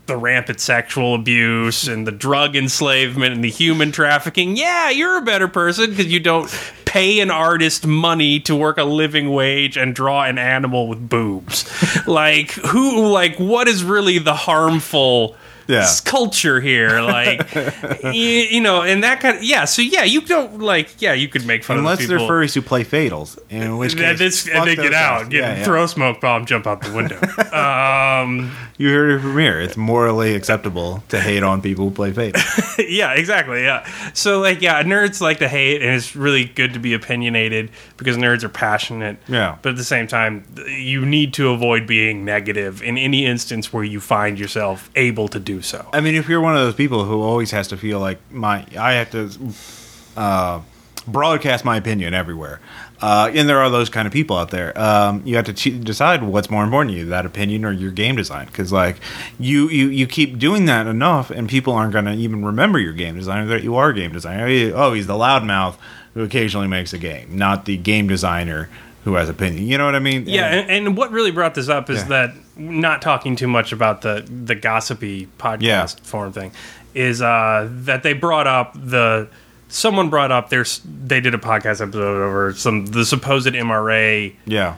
Speaker 1: the rampant sexual abuse and the drug enslavement and the human trafficking. Yeah, you're a better person because you don't pay an artist money to work a living wage and draw an animal with boobs. like who? Like what is really the harmful?
Speaker 2: Yeah.
Speaker 1: culture here like you, you know and that kind of yeah so yeah you don't like yeah you could make fun
Speaker 2: Unless
Speaker 1: of
Speaker 2: they're furries who play Fatals, in which case, fuck
Speaker 1: and they get out, get,
Speaker 2: Yeah, yeah.
Speaker 1: throw a smoke bomb, jump out the window. um,
Speaker 2: You heard it from here. It's morally acceptable to hate on people who play Fatal.
Speaker 1: yeah, exactly. Yeah. So like, yeah, nerds like to hate, and it's really good to be opinionated because nerds are passionate.
Speaker 2: Yeah.
Speaker 1: But at the same time, you need to avoid being negative in any instance where you find yourself able to do so.
Speaker 2: I mean, if you're one of those people who always has to feel like my, I have to uh, broadcast my opinion everywhere, uh, and there are those kind of people out there. Um, you have to decide what's more important to you, that opinion or your game design, because like you, you you keep doing that enough, and people aren't going to even remember your game designer that you are a game designer. Oh, he's the loudmouth who occasionally makes a game, not the game designer who has opinion. You know what I mean?
Speaker 1: Yeah, and, and what really brought this up is
Speaker 2: Yeah.
Speaker 1: that not talking too much about the the gossipy podcast
Speaker 2: Yeah.
Speaker 1: forum thing is uh, that they brought up the someone brought up there's they did a podcast episode over some the supposed MRA
Speaker 2: Yeah.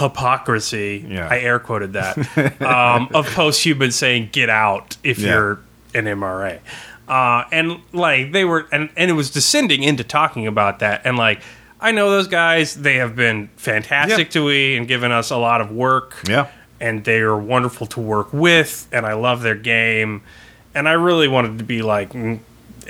Speaker 1: hypocrisy.
Speaker 2: Yeah.
Speaker 1: I air quoted that um, of post-human saying "get out" if
Speaker 2: Yeah.
Speaker 1: you're an MRA, uh, and like they were, and and it was descending into talking about that, and like I know those guys, they have been fantastic
Speaker 2: Yeah.
Speaker 1: to we and given us a lot of work,
Speaker 2: Yeah.
Speaker 1: and they are wonderful to work with, and I love their game, and I really wanted to be like. mm,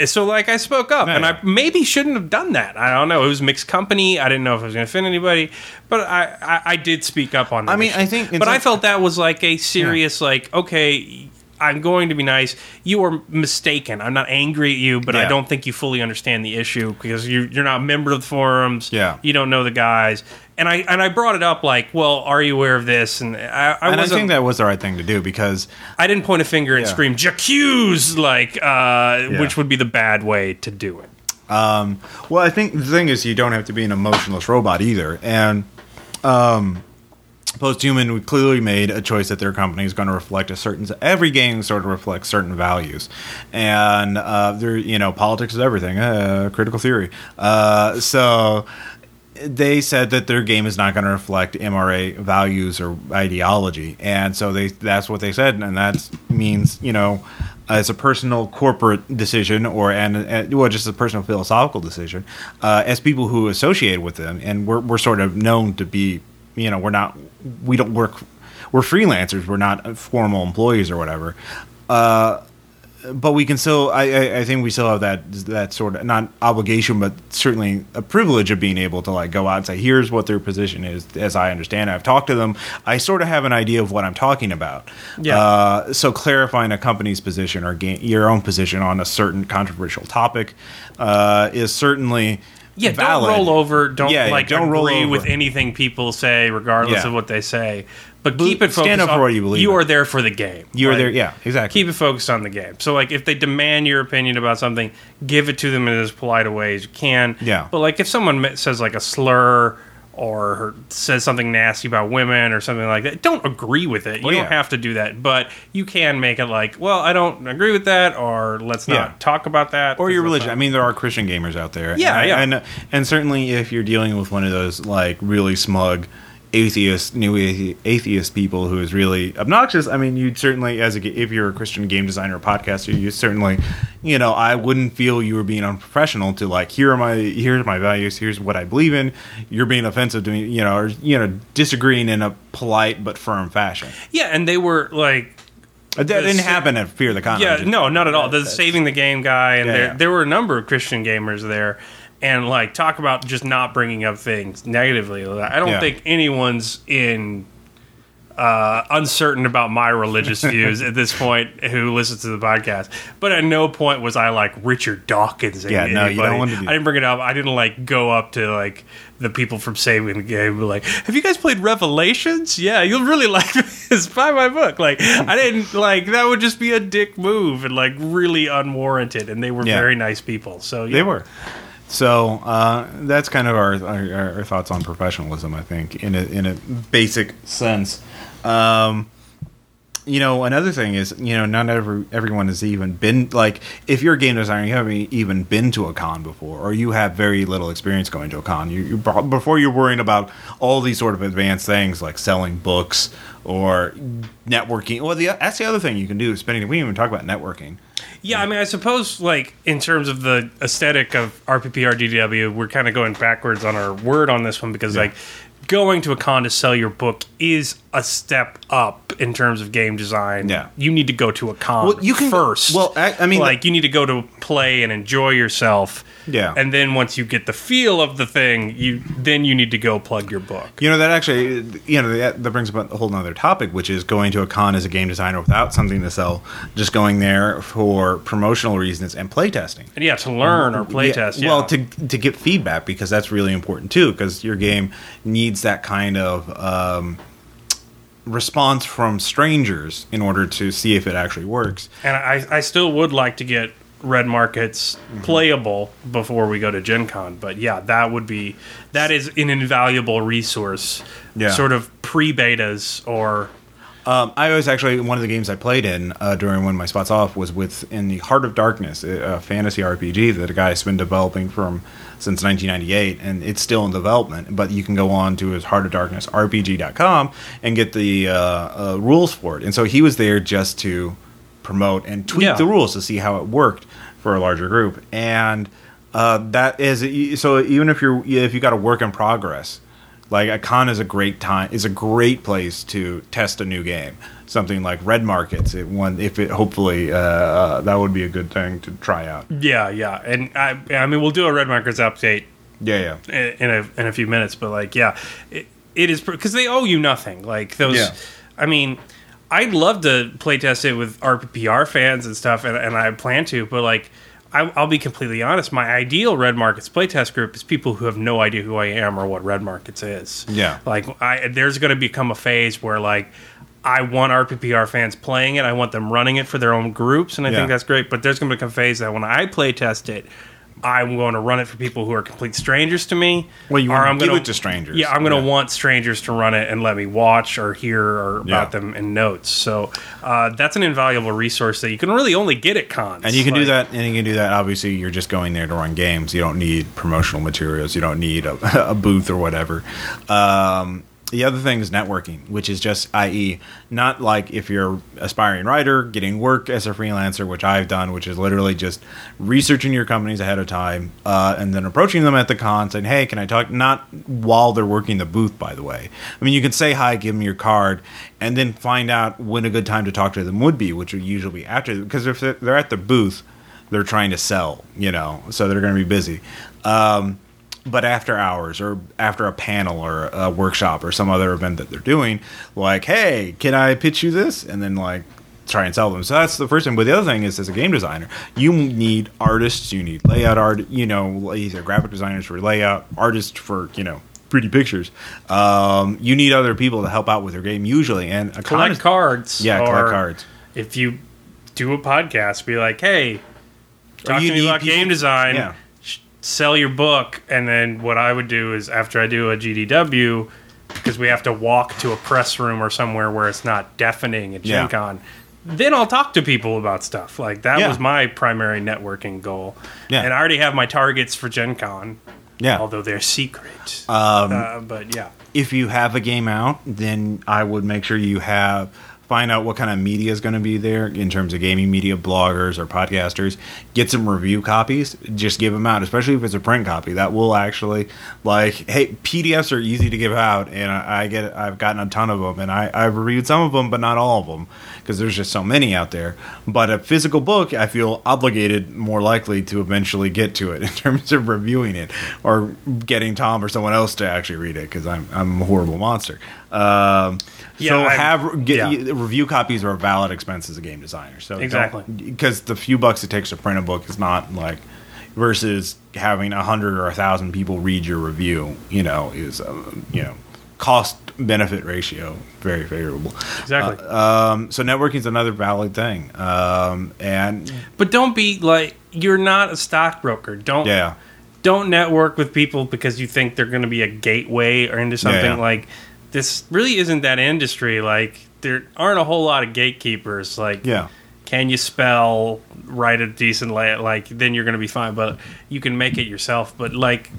Speaker 1: so like I spoke up,
Speaker 2: Yeah,
Speaker 1: and
Speaker 2: yeah.
Speaker 1: I maybe shouldn't have done that. I don't know. It was mixed company. I didn't know if I was going to offend anybody, but I, I I did speak up on. That
Speaker 2: I mean,
Speaker 1: issue.
Speaker 2: I think it's
Speaker 1: but I felt that was like a serious like okay. I'm going to be nice. You are mistaken. I'm not angry at you, but I don't think you fully understand the issue because you, you're not a member of the forums.
Speaker 2: Yeah.
Speaker 1: you don't know the guys. And I and I brought it up like, well, are you aware of this? And I, I
Speaker 2: And I think that was the right thing to do because
Speaker 1: I didn't point a finger and
Speaker 2: Yeah.
Speaker 1: scream "J'accuse" like, uh, which would be the bad way to do it.
Speaker 2: Well, I think the thing is, you don't have to be an emotionless robot either. And um, Posthuman clearly made a choice that their company is going to reflect a certain. Every game sort of reflects certain values, and uh, there, you know, politics is everything. Uh, critical theory. Uh, so they said that their game is not going to reflect MRA values or ideology, and so they that's what they said, and that means you know as a personal corporate decision or and, and well just a personal philosophical decision uh, as people who associate with them, and we're we're sort of known to be you know we're not we don't work we're freelancers we're not formal employees or whatever. Uh, but we can still. I, I, I think we still have that that sort of not obligation, but certainly a privilege of being able to like go out and say, "Here's what their position is." As I understand, it. I've talked to them. I sort of have an idea of what I'm talking about.
Speaker 1: Yeah.
Speaker 2: Uh, so clarifying a company's position or ga- your own position on a certain controversial topic uh, is certainly
Speaker 1: Yeah,
Speaker 2: valid.
Speaker 1: don't roll over. Don't
Speaker 2: Yeah, yeah,
Speaker 1: like
Speaker 2: don't roll
Speaker 1: agree
Speaker 2: over.
Speaker 1: with anything people say, regardless
Speaker 2: Yeah.
Speaker 1: of what they say. But keep it focused.
Speaker 2: stand up for what you believe in.
Speaker 1: are there for the game.
Speaker 2: You are there. Yeah, exactly.
Speaker 1: Keep it focused on the game. So, like, if they demand your opinion about something, give it to them in as polite a way as you can.
Speaker 2: Yeah.
Speaker 1: But like, if someone says like a slur or says something nasty about women or something like that, don't agree with it. You
Speaker 2: Well,
Speaker 1: don't have to do that, but you can make it like, well, I don't agree with that, or let's not
Speaker 2: Yeah.
Speaker 1: talk about that,
Speaker 2: or your religion.
Speaker 1: not-
Speaker 2: I mean, there are Christian gamers out there.
Speaker 1: Yeah,
Speaker 2: and,
Speaker 1: yeah.
Speaker 2: and and certainly if you're dealing with one of those like really smug atheist, new athe- atheist people who is really obnoxious. I mean, you'd certainly, as a, if you're a Christian game designer or podcaster, you certainly, you know, I wouldn't feel you were being unprofessional to like, here are my here's my values, here's what I believe in. You're being offensive to me, you know, or you know, disagreeing in a polite but firm fashion.
Speaker 1: yeah, and they were like
Speaker 2: That didn't
Speaker 1: sa-
Speaker 2: happen at Fear the Con.
Speaker 1: Yeah, no, not at all. The saving the game guy, and
Speaker 2: Yeah,
Speaker 1: there
Speaker 2: yeah.
Speaker 1: there were a number of Christian gamers there, and like talk about just not bringing up things negatively. I don't
Speaker 2: Yeah.
Speaker 1: think anyone's in uh, uncertain about my religious views at this point who listens to the podcast. But at no point was I like Richard Dawkins.
Speaker 2: Yeah, no, you don't want to do
Speaker 1: I didn't bring it up. I didn't like go up to like the people from Saving the Game. and be Like, have you guys played Revelations? Yeah, you'll really like this. Buy my book. Like, I didn't like that. Would just be a dick move and like really unwarranted. And they were
Speaker 2: Yeah.
Speaker 1: very nice people. So yeah.
Speaker 2: They were. So uh, that's kind of our, our our thoughts on professionalism. I think in a in a basic sense. Um, you know, another thing is, you know, not every everyone has even been like, if you're a game designer, you haven't even been to a con before, or you have very little experience going to a con. You, you before you're worrying about all these sort of advanced things like selling books or networking. Well, the, that's the other thing you can do. Spending we didn't even talk about networking.
Speaker 1: Yeah, I mean, I suppose like in terms of the aesthetic of RPP RDW, we're kind of going backwards on our word on this one because like going to a con to sell your book is a step up in terms of game design.
Speaker 2: Yeah.
Speaker 1: you need to go to a con.
Speaker 2: Well, you can-
Speaker 1: first.
Speaker 2: well, I- I mean,
Speaker 1: like you need to go to play and enjoy yourself.
Speaker 2: Yeah.
Speaker 1: and then once you get the feel of the thing, you then you need to go plug your book.
Speaker 2: You know that actually, you know that, that brings up a whole nother topic, which is going to a con as a game designer without something to sell, just going there for promotional reasons and playtesting.
Speaker 1: And yeah, to learn or playtest. Yeah,
Speaker 2: Well, to to get feedback because that's really important too, because your game needs that kind of um, response from strangers in order to see if it actually works.
Speaker 1: And I, I still would like to get Red Markets
Speaker 2: Mm-hmm.
Speaker 1: playable before we go to Gen Con. But yeah, that would be that is an invaluable resource.
Speaker 2: Yeah.
Speaker 1: Sort of pre betas or
Speaker 2: Um, I was actually one of the games I played in uh, during one of my spots off was with in the Heart of Darkness, a, a fantasy RPG that a guy's been developing from since 1998, and it's still in development. But you can go on to his Heart of Darkness RPG.com and get the uh, uh, rules for it. And so he was there just to promote and tweak
Speaker 1: Yeah.
Speaker 2: the rules to see how it worked for a larger group. And uh, that is so even if you're if you got a work in progress like a con is a great time is a great place to test a new game something like red markets it one if it hopefully uh, uh, that would be a good thing to try out
Speaker 1: Yeah, yeah, and I, I mean, we'll do a Red Markets update
Speaker 2: yeah yeah
Speaker 1: in a in a few minutes, but like, yeah, it, it is because they owe you nothing. Like those,
Speaker 2: Yeah.
Speaker 1: I mean, I'd love to play test it with RPPR fans and stuff, and, and I plan to, but like. I, I'll be completely honest. My ideal Red Markets playtest group is people who have no idea who I am or what Red Markets is.
Speaker 2: Yeah.
Speaker 1: like I, there's going to become a phase where like I want RPPR fans playing it. I want them running it for their own groups, and I
Speaker 2: Yeah.
Speaker 1: think that's great. But there's going to become a phase that when I play test it, I'm going to run it for people who are complete strangers to me.
Speaker 2: Well, you wanna
Speaker 1: I'm
Speaker 2: give it to strangers.
Speaker 1: Yeah, I'm going to
Speaker 2: Yeah.
Speaker 1: want strangers to run it and let me watch or hear or about
Speaker 2: Yeah.
Speaker 1: them in notes. So uh, that's an invaluable resource that you can really only get at cons.
Speaker 2: and you can do that and you can do that obviously you're just going there to run games you don't need promotional materials you don't need a, a booth or whatever um, the other thing is networking which is just i.e not like if you're aspiring writer getting work as a freelancer which i've done which is literally just researching your companies ahead of time uh, and then approaching them at the con saying hey can i talk not while they're working the booth by the way i mean you can say hi give them your card and then find out when a good time to talk to them would be which would usually be after because if they're they're at the booth they're trying to sell, you know, so they're going to be busy. Um, but after hours or after a panel or a workshop or some other event that they're doing, like, hey, can I pitch you this? And then like try and sell them. So that's the first thing. But the other thing is, as a game designer, you need artists, you need layout art, you know, either graphic designers for layout, artists for you know pretty pictures. Um, you need other people to help out with your game usually, and a
Speaker 1: collect cards.
Speaker 2: Yeah, collect cards.
Speaker 1: If you do a podcast, be like, hey, talk
Speaker 2: you
Speaker 1: to me about
Speaker 2: people-
Speaker 1: game design.
Speaker 2: Yeah.
Speaker 1: Sell your book, and then what I would do is after I do a GDW, because we have to walk to a press room or somewhere where it's not deafening at
Speaker 2: Yeah.
Speaker 1: Gen Con, then I'll talk to people about stuff. Like that
Speaker 2: Yeah.
Speaker 1: was my primary networking goal.
Speaker 2: Yeah.
Speaker 1: And I already have my targets for Gen Con,
Speaker 2: Yeah.
Speaker 1: although they're secret.
Speaker 2: Um,
Speaker 1: uh, but yeah.
Speaker 2: if you have a game out, then I would make sure you have find out what kind of media is going to be there in terms of gaming media, bloggers or podcasters. Get some review copies. Just give them out, especially if it's a print copy. That will actually like hey, PDFs are easy to give out, and I, get I've gotten a ton of them, and I I've reviewed some of them, but not all of them because there's just so many out there. But a physical book, I feel obligated, more likely to eventually get to it in terms of reviewing it or getting Tom or someone else to actually read it because I'm I'm a horrible monster. Um,
Speaker 1: Yeah,
Speaker 2: so
Speaker 1: I'm-
Speaker 2: have get,
Speaker 1: yeah.
Speaker 2: review copies are a valid expense as a game designer. So
Speaker 1: Exactly.
Speaker 2: because the few bucks it takes to print a book is not like versus having a hundred or a thousand people read your review. You know, is uh, you know cost benefit ratio very favorable.
Speaker 1: Exactly.
Speaker 2: Um, so networking is another valid thing. Um, and
Speaker 1: But don't be like you're not a stockbroker. Don't
Speaker 2: yeah,
Speaker 1: don't network with people because you think they're going to be a gateway or into something
Speaker 2: Yeah.
Speaker 1: like this. Really isn't that industry. Like there aren't a whole lot of gatekeepers. Like
Speaker 2: yeah,
Speaker 1: can you spell write a decent layout? Like then you're going to be fine. But you can make it yourself. But like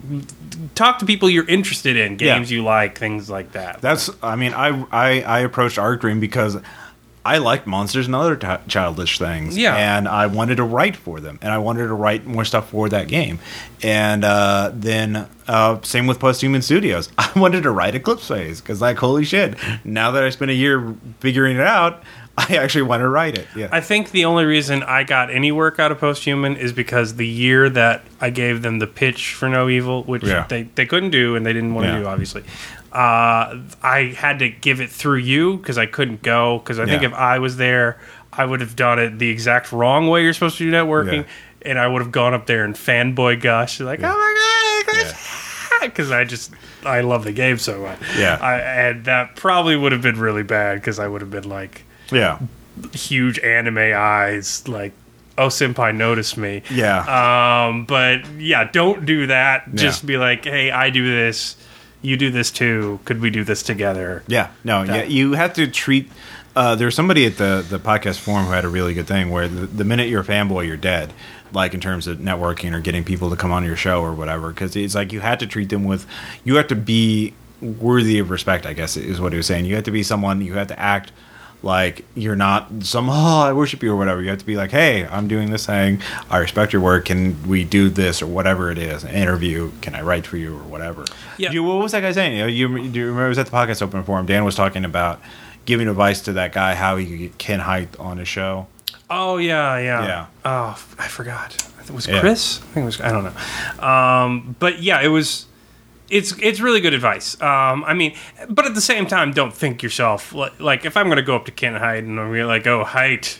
Speaker 1: talk to people you're interested in,
Speaker 2: Yeah.
Speaker 1: games you like, things like that.
Speaker 2: That's. I mean, I I, I approached Arc Dream because I liked monsters and other t- childish things.
Speaker 1: Yeah.
Speaker 2: and I wanted to write for them, and I wanted to write more stuff for that game. And uh, then uh, same with Posthuman Studios. I wanted to write Eclipse Phase because, like, holy shit! Now that I spent a year figuring it out, I actually want to write it. Yeah,
Speaker 1: I think the only reason I got any work out of Posthuman is because the year that I gave them the pitch for No Evil, which
Speaker 2: Yeah.
Speaker 1: they, they couldn't do and they didn't want to do, obviously, uh, I had to give it through you because I couldn't go. Because I think if I was there, I would have done it the exact wrong way you're supposed to do networking. And I would have gone up there and fanboy gush, like, oh my God, because I just, I love the game so much.
Speaker 2: Yeah.
Speaker 1: I, and that probably would have been really bad because I would have been like,
Speaker 2: yeah,
Speaker 1: huge anime eyes like oh senpai noticed me
Speaker 2: yeah.
Speaker 1: um but yeah don't do that just be like hey i do this you do this too could we do this together
Speaker 2: Yeah, no, yeah, you have to treat Uh, there was somebody at the the podcast forum who had a really good thing where the, the minute you're a fanboy, you're dead. Like in terms of networking or getting people to come on your show or whatever, because it's like you had to treat them with, you have to be worthy of respect. I guess is what he was saying. You have to be someone. You have to act like you're not some oh I worship you or whatever. You have to be like, hey, I'm doing this thing. I respect your work. Can we do this or whatever it is? An interview? Can I write for you or whatever?
Speaker 1: Yeah.
Speaker 2: You, what was that guy saying? You, know, you, do you remember it was at the podcast open forum? Dan was talking about giving advice to that guy how he could get Ken Hite on his show.
Speaker 1: Oh yeah, yeah.
Speaker 2: Yeah.
Speaker 1: Oh, I forgot. I think it was
Speaker 2: Yeah.
Speaker 1: Chris. I think it was. I don't know. Um, but yeah, it was. It's it's really good advice. Um, I mean, but at the same time, don't think yourself like, like if I'm going to go up to Ken Hite and I'm like, oh Hite.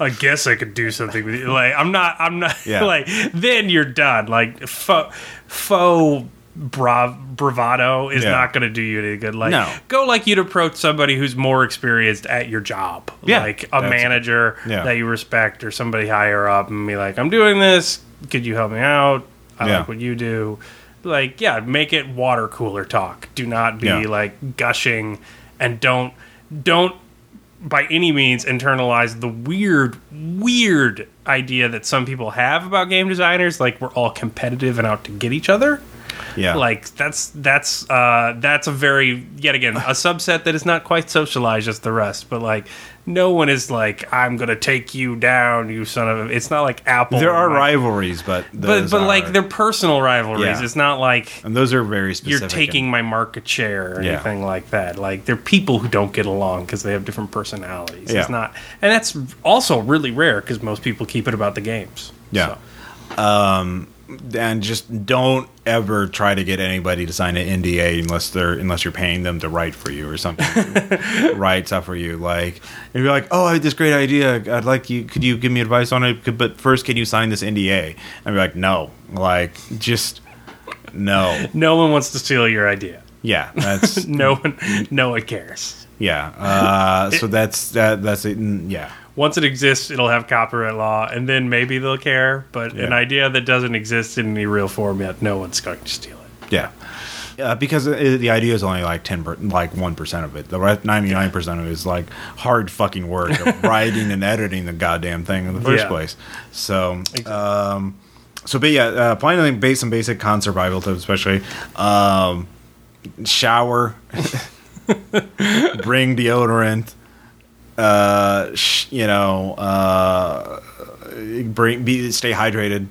Speaker 1: I guess I could do something with you. Like I'm not. I'm not.
Speaker 2: Yeah.
Speaker 1: Like then you're done. Like faux, faux brav, bravado is
Speaker 2: Yeah.
Speaker 1: not going to do you any good. Like
Speaker 2: No.
Speaker 1: go like you'd approach somebody who's more experienced at your job.
Speaker 2: Yeah.
Speaker 1: Like a
Speaker 2: That's-
Speaker 1: manager
Speaker 2: Yeah.
Speaker 1: that you respect or somebody higher up and be like, I'm doing this. Could you help me out? I like what you do. Like, yeah, make it water cooler talk. Do not be
Speaker 2: Yeah.
Speaker 1: like gushing and don't don't by any means internalize the weird, weird idea that some people have about game designers, like we're all competitive and out to get each other.
Speaker 2: Yeah.
Speaker 1: Like that's that's uh, that's a very yet again a subset that is not quite socialized as the rest. But like no one is like I'm gonna take you down, you son of. a... It's not like Apple.
Speaker 2: there are
Speaker 1: like-
Speaker 2: rivalries, but
Speaker 1: but but like
Speaker 2: are-
Speaker 1: they're personal rivalries.
Speaker 2: Yeah.
Speaker 1: It's not like
Speaker 2: and those are very specific.
Speaker 1: you're taking my market share or
Speaker 2: Yeah.
Speaker 1: anything like that. Like they're people who don't get along because they have different personalities.
Speaker 2: Yeah.
Speaker 1: It's not, and that's also really rare because most people keep it about the games.
Speaker 2: Yeah.
Speaker 1: So, um,
Speaker 2: and just don't ever try to get anybody to sign an NDA unless they're unless you're paying them to write for you or something, write stuff for you. Like if you're like, oh, I had this great idea. I'd like you. Could you give me advice on it? But first, can you sign this NDA? And be like, no. Like just no.
Speaker 1: no one wants to steal your idea.
Speaker 2: Yeah, that's
Speaker 1: No one, no one cares.
Speaker 2: yeah. Uh, so that's that. That's it. Mm, Yeah.
Speaker 1: Once it exists, it'll have copyright law, and then maybe they'll care. But an idea that doesn't exist in any real form yet, no one's going to steal it.
Speaker 2: Yeah. Uh, because the idea is only like ten, per, like one percent of it. The ninety nine percent of it is like hard fucking work of writing and editing the goddamn thing in the first
Speaker 1: Yeah.
Speaker 2: place. So, um, so but yeah, uh, finally, base some basic con survival tips, especially um, shower, bring deodorant, uh, sh- you know, uh, bring be stay hydrated.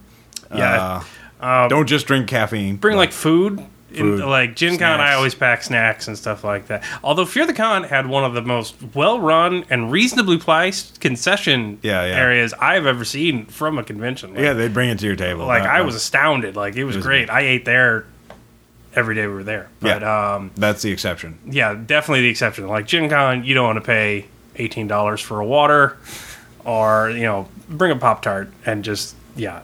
Speaker 1: Yeah.
Speaker 2: Uh, don't just drink caffeine.
Speaker 1: Bring like food.
Speaker 2: Food,
Speaker 1: In, like Gen Con, I always pack snacks and stuff like that. Although Fear the Con had one of the most well-run and reasonably priced concession
Speaker 2: Yeah, yeah.
Speaker 1: areas I've ever seen from a convention. Like,
Speaker 2: Yeah, they bring it to your table.
Speaker 1: like I was astounded. Like it was,
Speaker 2: was
Speaker 1: great. I ate there every day we were there. But um,
Speaker 2: That's the exception.
Speaker 1: yeah, definitely the exception. Like Gen Con, you don't want to pay eighteen dollars for a water, or you know, bring a Pop Tart and just yeah,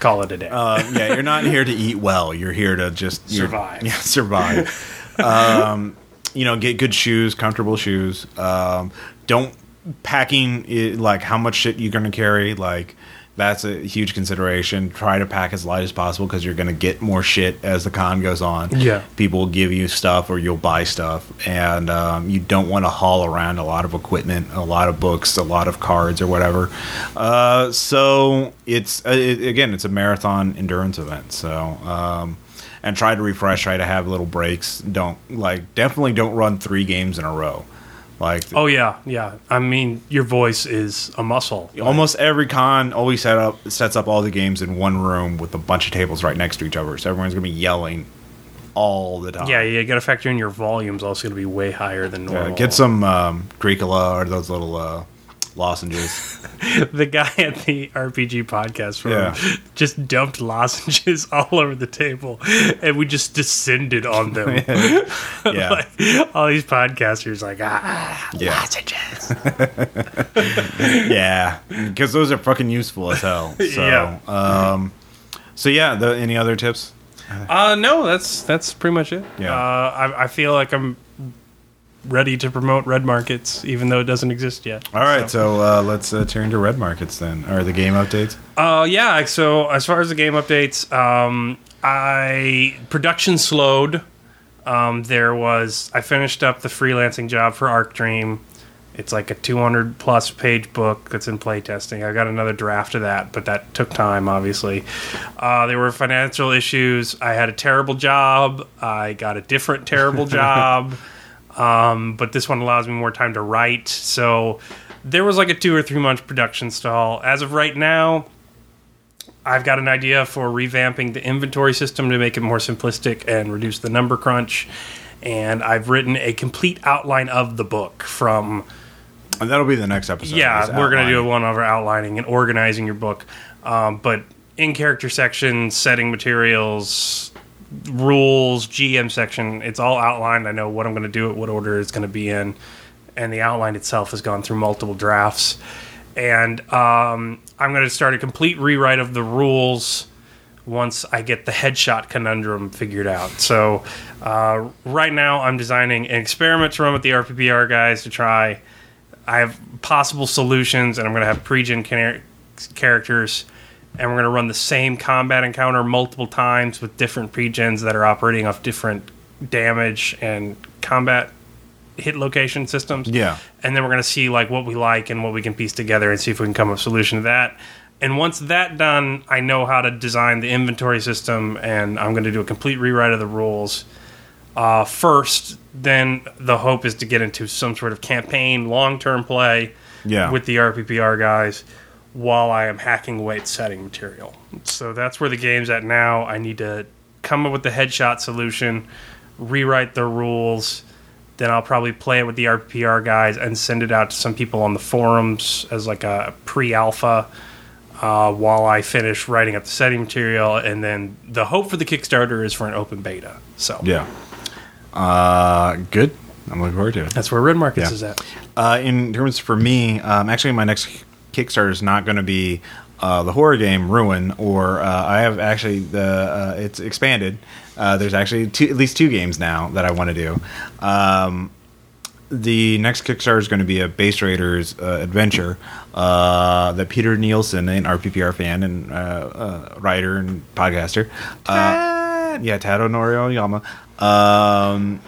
Speaker 1: call it a day.
Speaker 2: Uh, yeah, you're not here to eat well. You're here to just
Speaker 1: Survive.
Speaker 2: Yeah, survive. um, you know, get good shoes, comfortable shoes. Um, don't packing it, like how much shit you're going to carry. Like that's a huge consideration. Try to pack as light as possible because you're going to get more shit as the con goes on.
Speaker 1: Yeah.
Speaker 2: people will give you stuff or you'll buy stuff, and um, you don't want to haul around a lot of equipment, a lot of books, a lot of cards or whatever. Uh, so it's uh, it, again, it's a marathon endurance event. So. Um, and try to refresh. Try to have little breaks. Don't like definitely don't run three games in a row. Like
Speaker 1: oh yeah, yeah. I mean, your voice is a muscle.
Speaker 2: almost every con always set up sets up all the games in one room with a bunch of tables right next to each other. So everyone's gonna be yelling all the time.
Speaker 1: Yeah, you got to factor in your volume's also going to be way higher than
Speaker 2: Yeah,
Speaker 1: normal.
Speaker 2: get some um, a Ricola or those little uh, lozenges.
Speaker 1: the guy at the RPG podcast from
Speaker 2: Yeah.
Speaker 1: just dumped lozenges all over the table, and we just descended on them.
Speaker 2: yeah,
Speaker 1: like, all these podcasters like ah
Speaker 2: Yeah.
Speaker 1: lozenges.
Speaker 2: yeah, because those are fucking useful as hell. So,
Speaker 1: Yeah.
Speaker 2: um, so yeah. The, any other tips?
Speaker 1: Uh, no, that's that's pretty much it.
Speaker 2: Yeah.
Speaker 1: Uh, I, I feel like I'm ready to promote Red Markets, even though it doesn't exist yet.
Speaker 2: All right, so, uh, let's uh, turn to red markets then, or the game updates.
Speaker 1: Uh, yeah. So as far as the game updates, um, I production slowed. Um, there was I finished up the freelancing job for Arc Dream. It's like a 200 plus page book that's in playtesting. I got another draft of that, but that took time, obviously. Uh, there were financial issues. I had a terrible job. I got a different terrible job. Um, but this one allows me more time to write. So there was like a two or three month production stall. As of right now, I've got an idea for revamping the inventory system to make it more simplistic and reduce the number crunch. And I've written a complete outline of the book from
Speaker 2: And that'll be the next episode.
Speaker 1: yeah, we're going to do a one over outlining and organizing your book. Um, but in character section, setting materials, rules, GM section, it's all outlined. I know what I'm going to do, it, what order it's going to be in. And the outline itself has gone through multiple drafts. And um, I'm going to start a complete rewrite of the rules once I get the headshot conundrum figured out. So, uh, right now, I'm designing an experiment to run with the RPPR guys to try. I have possible solutions, and I'm going to have pre-gen char- characters, and we're going to run the same combat encounter multiple times with different pre-gens that are operating off different damage and combat hit location systems.
Speaker 2: Yeah.
Speaker 1: and then we're going to see like what we like and what we can piece together, and see if we can come up with a solution to that. And once that done, I know how to design the inventory system, and I'm going to do a complete rewrite of the rules uh, first. Then the hope is to get into some sort of campaign, long term play
Speaker 2: Yeah.
Speaker 1: with the RPPR guys while I am hacking away at setting material. So that's where the game's at now. I need to come up with the headshot solution, rewrite the rules. Then I'll probably play it with the RPPR guys and send it out to some people on the forums as like a pre-alpha uh, while I finish writing up the setting material. And then the hope for the Kickstarter is for an open beta. So
Speaker 2: Yeah. Uh, good. I'm looking forward to it.
Speaker 1: that's where Red Markets
Speaker 2: Yeah.
Speaker 1: is at.
Speaker 2: Uh, in terms for me, um, actually, my next Kickstarter is not going to be uh, the horror game Ruin, or uh, I have actually the uh, it's expanded. Uh, there's actually two, at least two games now that I want to do. Um, the next Kickstarter is going to be a Base Raiders uh, adventure uh, that Peter Nielsen, an RPPR fan and uh, uh, writer and podcaster, uh, yeah, Tado Noriyama, um,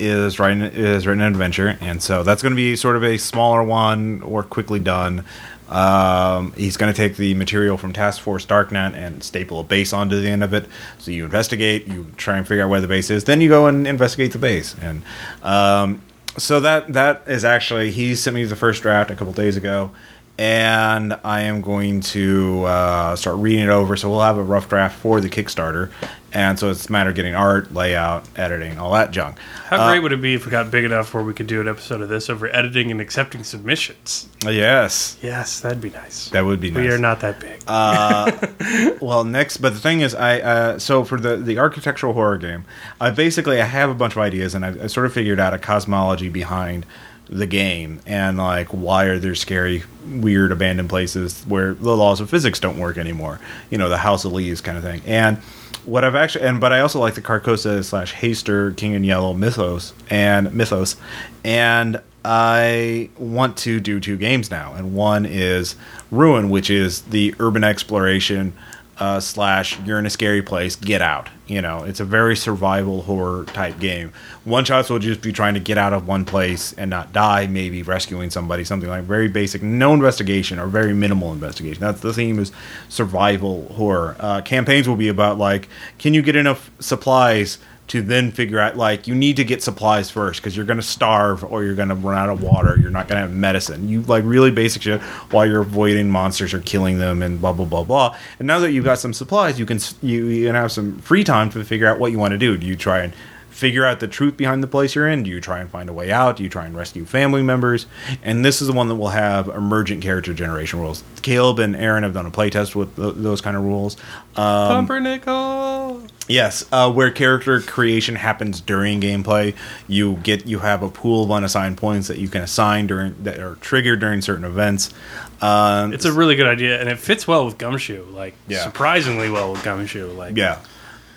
Speaker 2: is writing is written an adventure, and so that's going to be sort of a smaller one or quickly done. Um, he's going to take the material from Task Force Darknet and staple a base onto the end of it. So you investigate, you try and figure out where the base is, then you go and investigate the base. And um, so that that is actually he sent me the first draft a couple days ago, and I am going to uh, start reading it over. So we'll have a rough draft for the Kickstarter, and so it's a matter of getting art, layout, editing, all that junk.
Speaker 1: How great would it be if we got big enough where we could do an episode of this over editing and accepting submissions?
Speaker 2: Yes,
Speaker 1: Yes, that'd be nice.
Speaker 2: that would be nice.
Speaker 1: We are not that big.
Speaker 2: well next but the thing is i uh, so for the the architectural horror game i basically i have a bunch of ideas and i, I sort of figured out a cosmology behind the game. And like why are there scary weird abandoned places where the laws of physics don't work anymore? You know the house of leaves kind of thing. And what i've actually and but i also like the carcosa slash Hastur king in yellow mythos and mythos. And I want to do two games now, and one is Ruin, which is the urban exploration uh, slash you're in a scary place, get out. You know, it's a very survival horror type game. One shots will just be trying to get out of one place and not die, maybe rescuing somebody, something like very basic, no investigation or very minimal investigation. That's the theme is survival horror. Uh, campaigns will be about like, can you get enough supplies? To then figure out like you need to get supplies first because you're going to starve or you're going to run out of water. You're not going to have medicine. You like really basic shit while you're avoiding monsters or killing them and blah blah blah blah. And now that you've got some supplies you can you, you can have some free time to figure out what you want to do. Do you try and figure out the truth behind the place you're in do you try and find a way out do you try and rescue family members and this is the one that will have emergent character generation rules caleb and aaron have done a playtest with th- those kind of rules um,
Speaker 1: Pumpernickel.
Speaker 2: Yes, uh, where character creation happens during gameplay, you get you have a pool of unassigned points that you can assign during that are triggered during certain events. Um,
Speaker 1: It's a really good idea, and it fits well with Gumshoe. Like
Speaker 2: Yeah.
Speaker 1: surprisingly well with Gumshoe. Like
Speaker 2: yeah,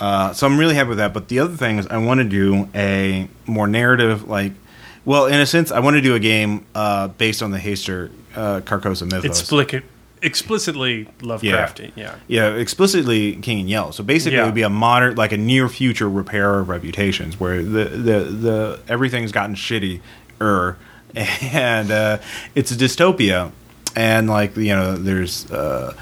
Speaker 2: uh, so I'm really happy with that. But the other thing is, I want to do a more narrative, like, well, in a sense, I want to do a game uh, based on the Hastur uh, Carcosa mythos.
Speaker 1: it's explicit, explicitly Lovecrafty. Yeah.
Speaker 2: Yeah, explicitly King in Yellow. So basically,
Speaker 1: Yeah.
Speaker 2: it would be a modern, like a near future Repairer of Reputations, where the the the everything's gotten shitty, er, and uh, it's a dystopia, and like you know, there's uh,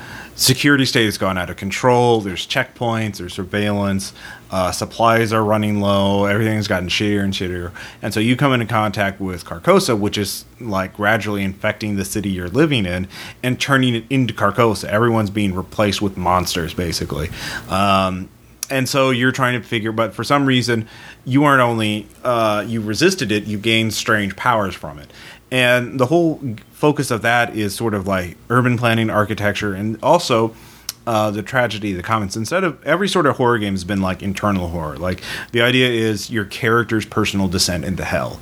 Speaker 2: security state has gone out of control. There's checkpoints, there's surveillance, uh, supplies are running low. Everything's gotten shittier and shittier, and so you come into contact with Carcosa, which is like gradually infecting the city you're living in and turning it into Carcosa. Everyone's being replaced with monsters, basically. Um, and so you're trying to figure but for some reason you aren't only uh, you resisted it you gained strange powers from it and the whole focus of that is sort of like urban planning architecture and also uh, the tragedy the commons instead of every sort of horror game has been like internal horror. Like the idea is your character's personal descent into hell.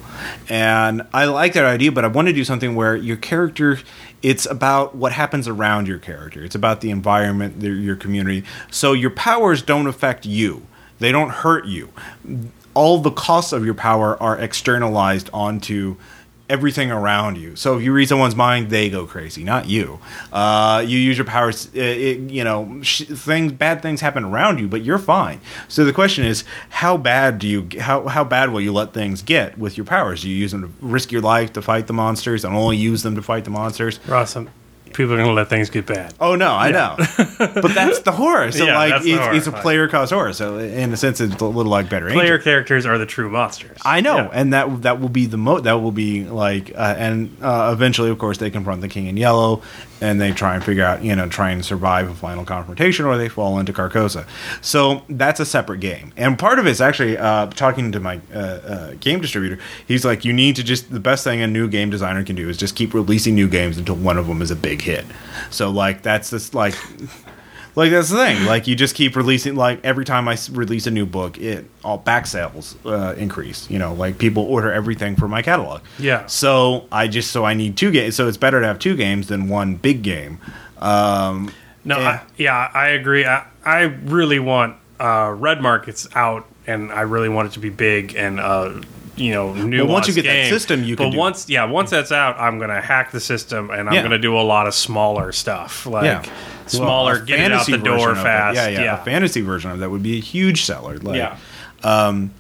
Speaker 2: And i like that idea but i want to do something where your character it's about what happens around your character. It's about the environment the, your community. So your powers don't affect you. They don't hurt you. All the costs of your power are externalized onto everything around you. So if you read someone's mind, they go crazy, not you. Uh, you use your powers. It, it, you know, sh- things, bad things happen around you, but you're fine. So the question is, how bad do you? How how bad will you let things get with your powers? Do you use them to risk your life to fight the monsters, and only use them to fight the monsters?
Speaker 1: Um, people are going to let things get bad.
Speaker 2: Oh no, I know, but that's the horror. So
Speaker 1: Yeah,
Speaker 2: like, it's,
Speaker 1: horror.
Speaker 2: it's a player caused horror. So in a sense, it's a little like better. Angel.
Speaker 1: Player characters are the true monsters.
Speaker 2: I know,
Speaker 1: Yeah.
Speaker 2: and that that will be the mo. That will be like, uh, and uh, eventually, of course, they confront the King in Yellow, and they try and figure out, you know, try and survive a final confrontation, or they fall into Carcosa. So that's a separate game, and part of it's actually uh, talking to my uh, uh, game distributor. He's like, you need to just the best thing a new game designer can do is just keep releasing new games until one of them is a big hit. So like that's this like. Like that's the thing. Like you just keep releasing. Like every time I release a new book, it all back sales uh, increase. You know, like people order everything for my catalog.
Speaker 1: Yeah.
Speaker 2: So I just so I need two games. So it's better to have two games than one big game. Um,
Speaker 1: No,
Speaker 2: Yeah.
Speaker 1: I, yeah, I agree. I, I really want uh, Red Markets out, and I really want it to be big and uh, you know new.
Speaker 2: once you get that system, you
Speaker 1: But
Speaker 2: can do-
Speaker 1: once, yeah, once that's out, I'm gonna hack the system, and I'm
Speaker 2: Yeah.
Speaker 1: gonna do a lot of smaller stuff, like
Speaker 2: yeah.
Speaker 1: Smaller,
Speaker 2: Well,
Speaker 1: get it out the door
Speaker 2: version of it-
Speaker 1: fast.
Speaker 2: Yeah, yeah,
Speaker 1: yeah,
Speaker 2: A fantasy version of that would be a huge seller. Like,
Speaker 1: yeah.
Speaker 2: Um,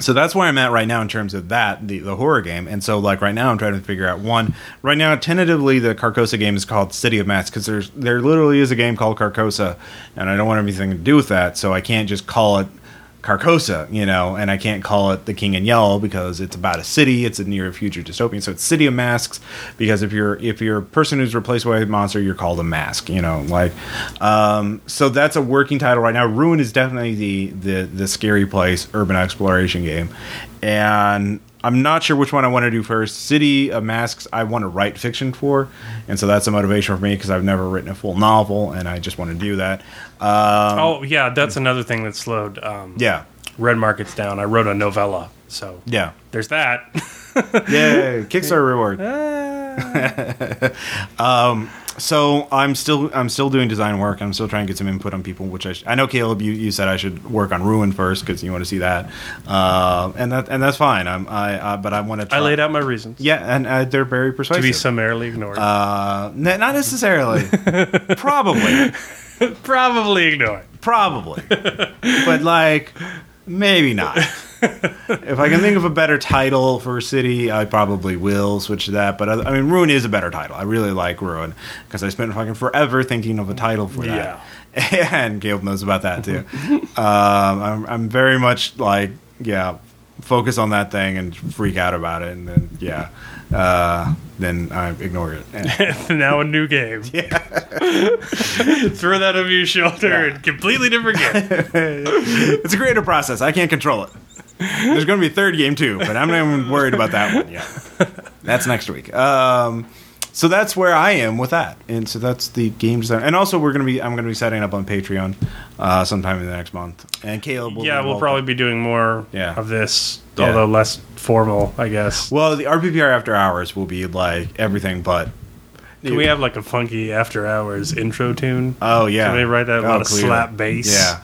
Speaker 2: so that's where I'm at right now in terms of that the, the horror game. And so like right now I'm trying to figure out one right now tentatively the Carcosa game is called City of Masks because there's there literally is a game called Carcosa and I don't want anything to do with that so I can't just call it Carcosa, you know, and I can't call it The King in Yellow because it's about a city. It's a near future dystopian, so it's City of Masks. Because if you're if you're a person who's replaced by a monster, you're called a mask. You know, like um, so that's a working title right now. Ruin is definitely the the the scary place urban exploration game, and I'm not sure which one I want to do first. City of Masks, I want to write fiction for, and so that's a motivation for me because I've never written a full novel, and I just want to do that. Um,
Speaker 1: oh, yeah, that's another thing that slowed um,
Speaker 2: yeah,
Speaker 1: Red Markets down. I wrote a novella, so
Speaker 2: yeah.
Speaker 1: there's that.
Speaker 2: Yay! Kickstarter reward. um, so I'm still I'm still doing design work. I'm still trying to get some input on people. Which I, sh- I know Caleb, you, you said I should work on Ruin first because you want to see that, uh, and that and that's fine. I'm I uh, but I want to.
Speaker 1: I laid out my reasons
Speaker 2: Yeah, and uh, they're very persuasive.
Speaker 1: to be summarily ignored.
Speaker 2: uh, n- not necessarily. Probably.
Speaker 1: Probably ignored.
Speaker 2: Probably. but like maybe not. if I can think of a better title for a city, I probably will switch to that. But I, I mean, Ruin is a better title. I really like Ruin because I spent fucking forever thinking of a title for that. And Caleb knows about that too. um, I'm, I'm very much like, yeah, focus on that thing and freak out about it, and then yeah, uh, then I ignore it. And-
Speaker 1: now a new game. Yeah. Throw that over your shoulder and completely different game.
Speaker 2: it's a creative process. I can't control it. There's going to be a third game too, but I'm not even worried about that one yet. That's next week. Um, so that's where I am with that, and so that's the game design. And also, we're going to be I'm going to be setting up on Patreon uh, sometime in the next month. And Caleb, will
Speaker 1: yeah, we'll probably be doing more
Speaker 2: Yeah.
Speaker 1: of this,
Speaker 2: Yeah.
Speaker 1: although less formal, I guess.
Speaker 2: Well, the RPPR after hours will be like everything but.
Speaker 1: Can we have like a funky after hours intro tune?
Speaker 2: Oh yeah.
Speaker 1: Can we write that? A
Speaker 2: Oh,
Speaker 1: lot of slap bass.
Speaker 2: Yeah,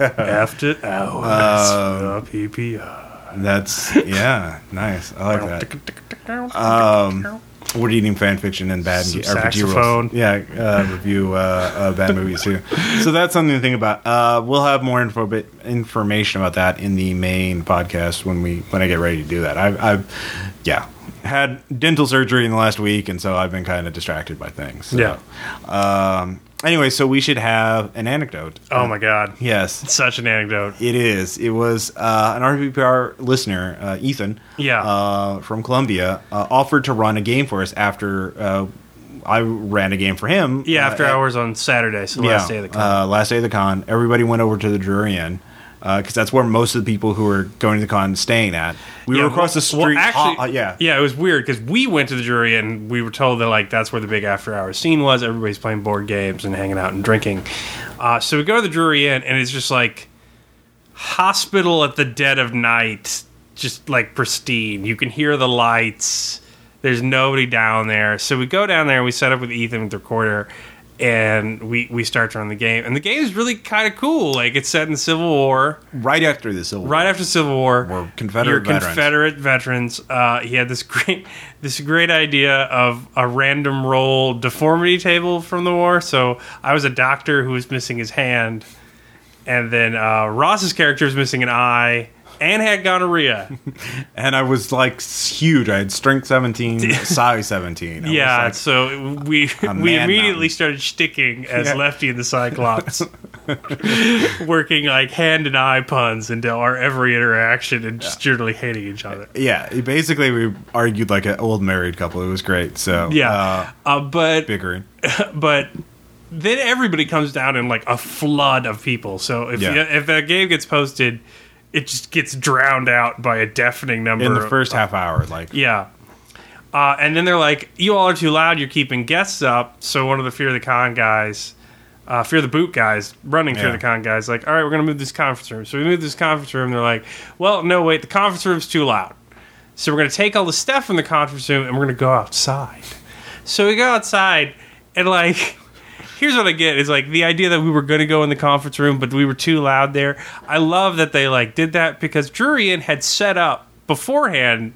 Speaker 1: After hours.
Speaker 2: Um,
Speaker 1: PPR.
Speaker 2: that's yeah, nice. I like that. Um, we're eating fan fiction and bad
Speaker 1: Some
Speaker 2: RPG rules. Yeah, uh, review uh, uh, bad movies too. So that's something to think about. Uh, we'll have more info, bit, information about that in the main podcast when we when I get ready to do that. I've, I've yeah. Had dental surgery in the last week, and so I've been kind of distracted by things. So,
Speaker 1: Yeah.
Speaker 2: Um. Anyway, so we should have an anecdote.
Speaker 1: Oh my god,
Speaker 2: Yes,
Speaker 1: such an anecdote.
Speaker 2: it is. It was uh, an RPPR listener, uh, Ethan,
Speaker 1: Yeah.
Speaker 2: uh, from Columbia, uh, offered to run a game for us after uh, I ran a game for him.
Speaker 1: Yeah,
Speaker 2: uh,
Speaker 1: after
Speaker 2: at-
Speaker 1: hours on Saturday, so the last day of the con.
Speaker 2: Uh, last day of the con. Everybody went over to the Drury Inn because that's where most of the people who were going to the con staying at. We
Speaker 1: Yeah,
Speaker 2: were across the street.
Speaker 1: well, actually,
Speaker 2: uh, uh, yeah,
Speaker 1: yeah, it was weird because we went to the Drury Inn we were told that like that's where the big after hours scene was. Everybody's playing board games and hanging out and drinking. Uh, so we go to the Drury Inn and it's just like hospital at the dead of night, just like pristine. You can hear the lights. There's nobody down there. So we go down there and we set up with Ethan with the recorder and we we start to run the game. And the game is really kind of cool. Like it's set in the Civil War.
Speaker 2: right after the Civil War.
Speaker 1: Right after Civil War,
Speaker 2: We're Confederate
Speaker 1: you're
Speaker 2: veterans.
Speaker 1: Confederate veterans. Uh, he had this great, this great idea of a random roll deformity table from the war. So I was a doctor who was missing his hand, and then uh, Ross's character was missing an eye and had gonorrhea.
Speaker 2: and I was like huge. I had strength 17, size 17. I was
Speaker 1: yeah,
Speaker 2: like,
Speaker 1: so we we immediately
Speaker 2: mountain.
Speaker 1: started sticking as
Speaker 2: Yeah.
Speaker 1: Lefty and the Cyclops, working like hand and eye puns into our every interaction and just generally hating each other.
Speaker 2: yeah, basically we argued like an old married couple. It was great. So
Speaker 1: Yeah,
Speaker 2: uh,
Speaker 1: uh, but
Speaker 2: bickering.
Speaker 1: but then everybody comes down in like a flood of people. So if
Speaker 2: Yeah.
Speaker 1: you, if that game gets posted, it just gets drowned out by a deafening number.
Speaker 2: in the
Speaker 1: of-
Speaker 2: first half hour. Like,
Speaker 1: yeah. Uh, and then they're like, "You all are too loud. You're keeping guests up." So one of the Fear the Con guys, uh, Fear the Boot guys, running Fear
Speaker 2: Yeah.
Speaker 1: the Con guys, like, "All right, we're gonna move this conference room." So we move this conference room. They're like, "Well, no, wait, the conference room's too loud. So we're gonna take all the stuff from the conference room and we're gonna go outside." So we go outside and like. Here's what I get is like the idea that we were going to go in the conference room, but we were too loud there. I love that they like did that because Drury Inn had set up beforehand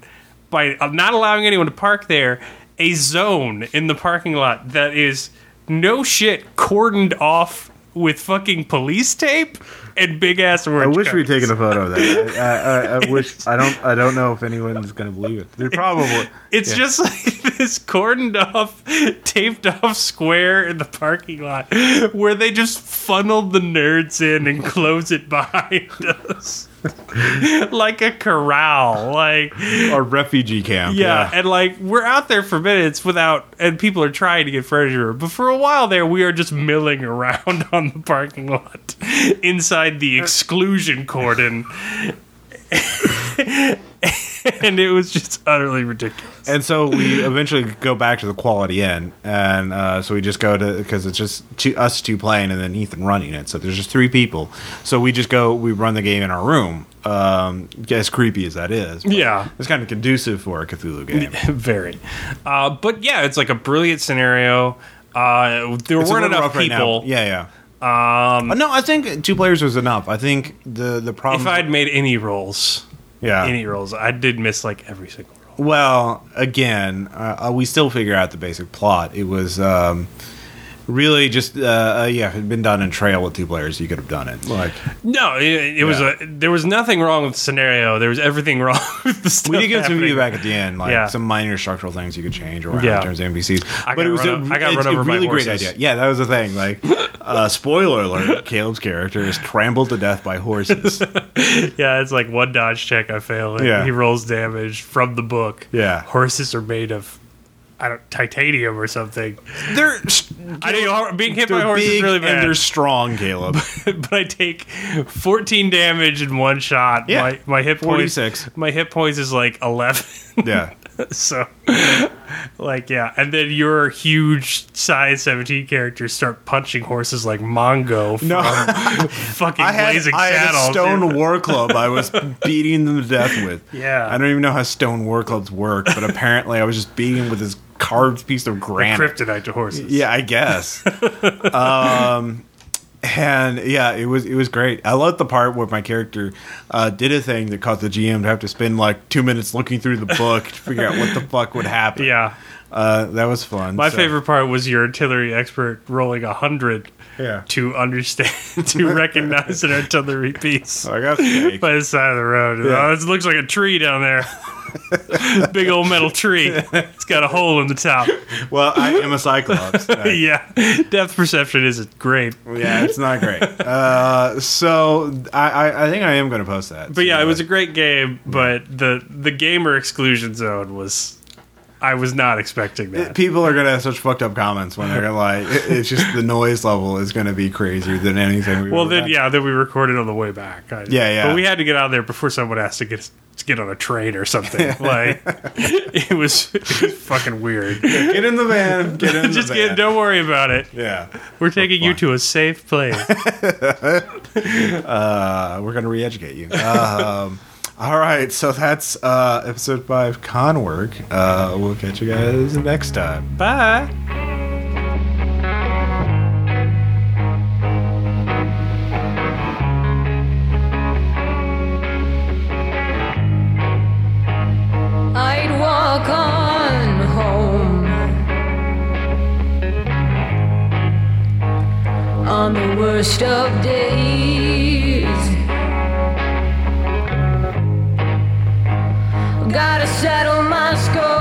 Speaker 1: by uh, not allowing anyone to park there a zone in the parking lot that is no shit cordoned off with fucking police tape and big ass
Speaker 2: I
Speaker 1: orange.
Speaker 2: wish we'd taken a photo of that. I, I, I wish. I don't. I don't know if anyone's going to believe it. They're probably.
Speaker 1: It's
Speaker 2: yeah.
Speaker 1: just like this cordoned off, taped off square in the parking lot where they just funneled the nerds in and close it behind us. like a corral. Like
Speaker 2: a refugee camp.
Speaker 1: yeah, and like we're out there for minutes without and people are trying to get furniture. But for a while there we are just milling around on the parking lot inside the exclusion cordon. and it was just utterly ridiculous.
Speaker 2: And so we eventually go back to the quality inn, and uh, so we just go to because it's just two, us two playing, and then Ethan running it. So there's just three people. So we just go, we run the game in our room. Um, as creepy as that is,
Speaker 1: Yeah.
Speaker 2: it's kind of conducive for a Cthulhu game.
Speaker 1: Very. Uh, but yeah, it's like a brilliant scenario. Uh, there
Speaker 2: It's
Speaker 1: weren't enough
Speaker 2: rough right
Speaker 1: people.
Speaker 2: Yeah, yeah. Um, no, I think two players was enough. I think the the problem.
Speaker 1: If I'd made any rolls,
Speaker 2: yeah,
Speaker 1: any roles. I did miss like every single roll.
Speaker 2: Well, again, uh, uh, we still figure out the basic plot. It was um, really just uh, uh, yeah, if it had been done in Trail with two players, you could have done it. Like
Speaker 1: No, it, it was
Speaker 2: Yeah.
Speaker 1: a. There was nothing wrong with the scenario. There was everything wrong with the stuff.
Speaker 2: we did get some
Speaker 1: happening.
Speaker 2: feedback at the end, like
Speaker 1: Yeah.
Speaker 2: some minor structural things you could change or
Speaker 1: Yeah.
Speaker 2: in terms of NPCs.
Speaker 1: I
Speaker 2: but
Speaker 1: got
Speaker 2: it was
Speaker 1: run
Speaker 2: a,
Speaker 1: o- I got
Speaker 2: it's
Speaker 1: run over
Speaker 2: a
Speaker 1: by
Speaker 2: really great
Speaker 1: horses.
Speaker 2: idea. Yeah, that was the thing. Like, uh, spoiler alert: Caleb's character is trampled to death by horses.
Speaker 1: Yeah, it's like one dodge check I fail. And
Speaker 2: Yeah.
Speaker 1: he rolls damage from the book.
Speaker 2: Yeah.
Speaker 1: horses are made of. I don't titanium or something.
Speaker 2: they're
Speaker 1: I know being hit by horses is really
Speaker 2: and they're strong, Caleb.
Speaker 1: but I take 14 damage in one shot.
Speaker 2: Yeah.
Speaker 1: My, my hit points
Speaker 2: 46.
Speaker 1: My hit points is like 11.
Speaker 2: yeah.
Speaker 1: so like yeah, and then your huge size 17 characters start punching horses like Mongo from
Speaker 2: No.
Speaker 1: fucking
Speaker 2: I had,
Speaker 1: Blazing
Speaker 2: I had a stone war club I was beating them to death with.
Speaker 1: Yeah.
Speaker 2: I don't even know how stone war clubs work, but apparently I was just beating them with this carved piece of granite.
Speaker 1: kryptonite to horses.
Speaker 2: Yeah, I guess. um, and yeah, it was it was great. I loved the part where my character uh, did a thing that caused the GM to have to spend like two minutes looking through the book to figure out what the fuck would happen.
Speaker 1: Yeah.
Speaker 2: Uh, that was fun.
Speaker 1: My
Speaker 2: So-
Speaker 1: favorite part was your artillery expert rolling a hundred
Speaker 2: Yeah.
Speaker 1: to understand to recognize an artillery piece
Speaker 2: I got
Speaker 1: by the side of the road.
Speaker 2: Yeah.
Speaker 1: Oh, it looks like a tree down there. Big old metal tree. It's got a hole in the top.
Speaker 2: well, I am a cyclops.
Speaker 1: Yeah, depth perception isn't great.
Speaker 2: yeah, it's not great. Uh, so I, I, I think I am going to post that.
Speaker 1: But yeah, it was a great game. But the the gamer exclusion zone was. I was not expecting that.
Speaker 2: People are gonna have such fucked up comments when they're like, it- it's just the noise level is gonna be crazier than anything. We
Speaker 1: Well, then
Speaker 2: done.
Speaker 1: yeah, then we recorded on the way back. I-
Speaker 2: Yeah, yeah.
Speaker 1: But we had to get out there before someone asked to get to get on a train or something. like it was, it was fucking weird.
Speaker 2: get in the van. Get in
Speaker 1: Just
Speaker 2: the
Speaker 1: get, don't worry about it.
Speaker 2: Yeah,
Speaker 1: We're taking you to a safe place.
Speaker 2: uh, we're gonna re-educate you. Um, all right, so that's uh, episode five, con work. Uh, we'll catch you guys next time.
Speaker 1: Bye.
Speaker 3: I'd walk on home on the worst of days. Settle my score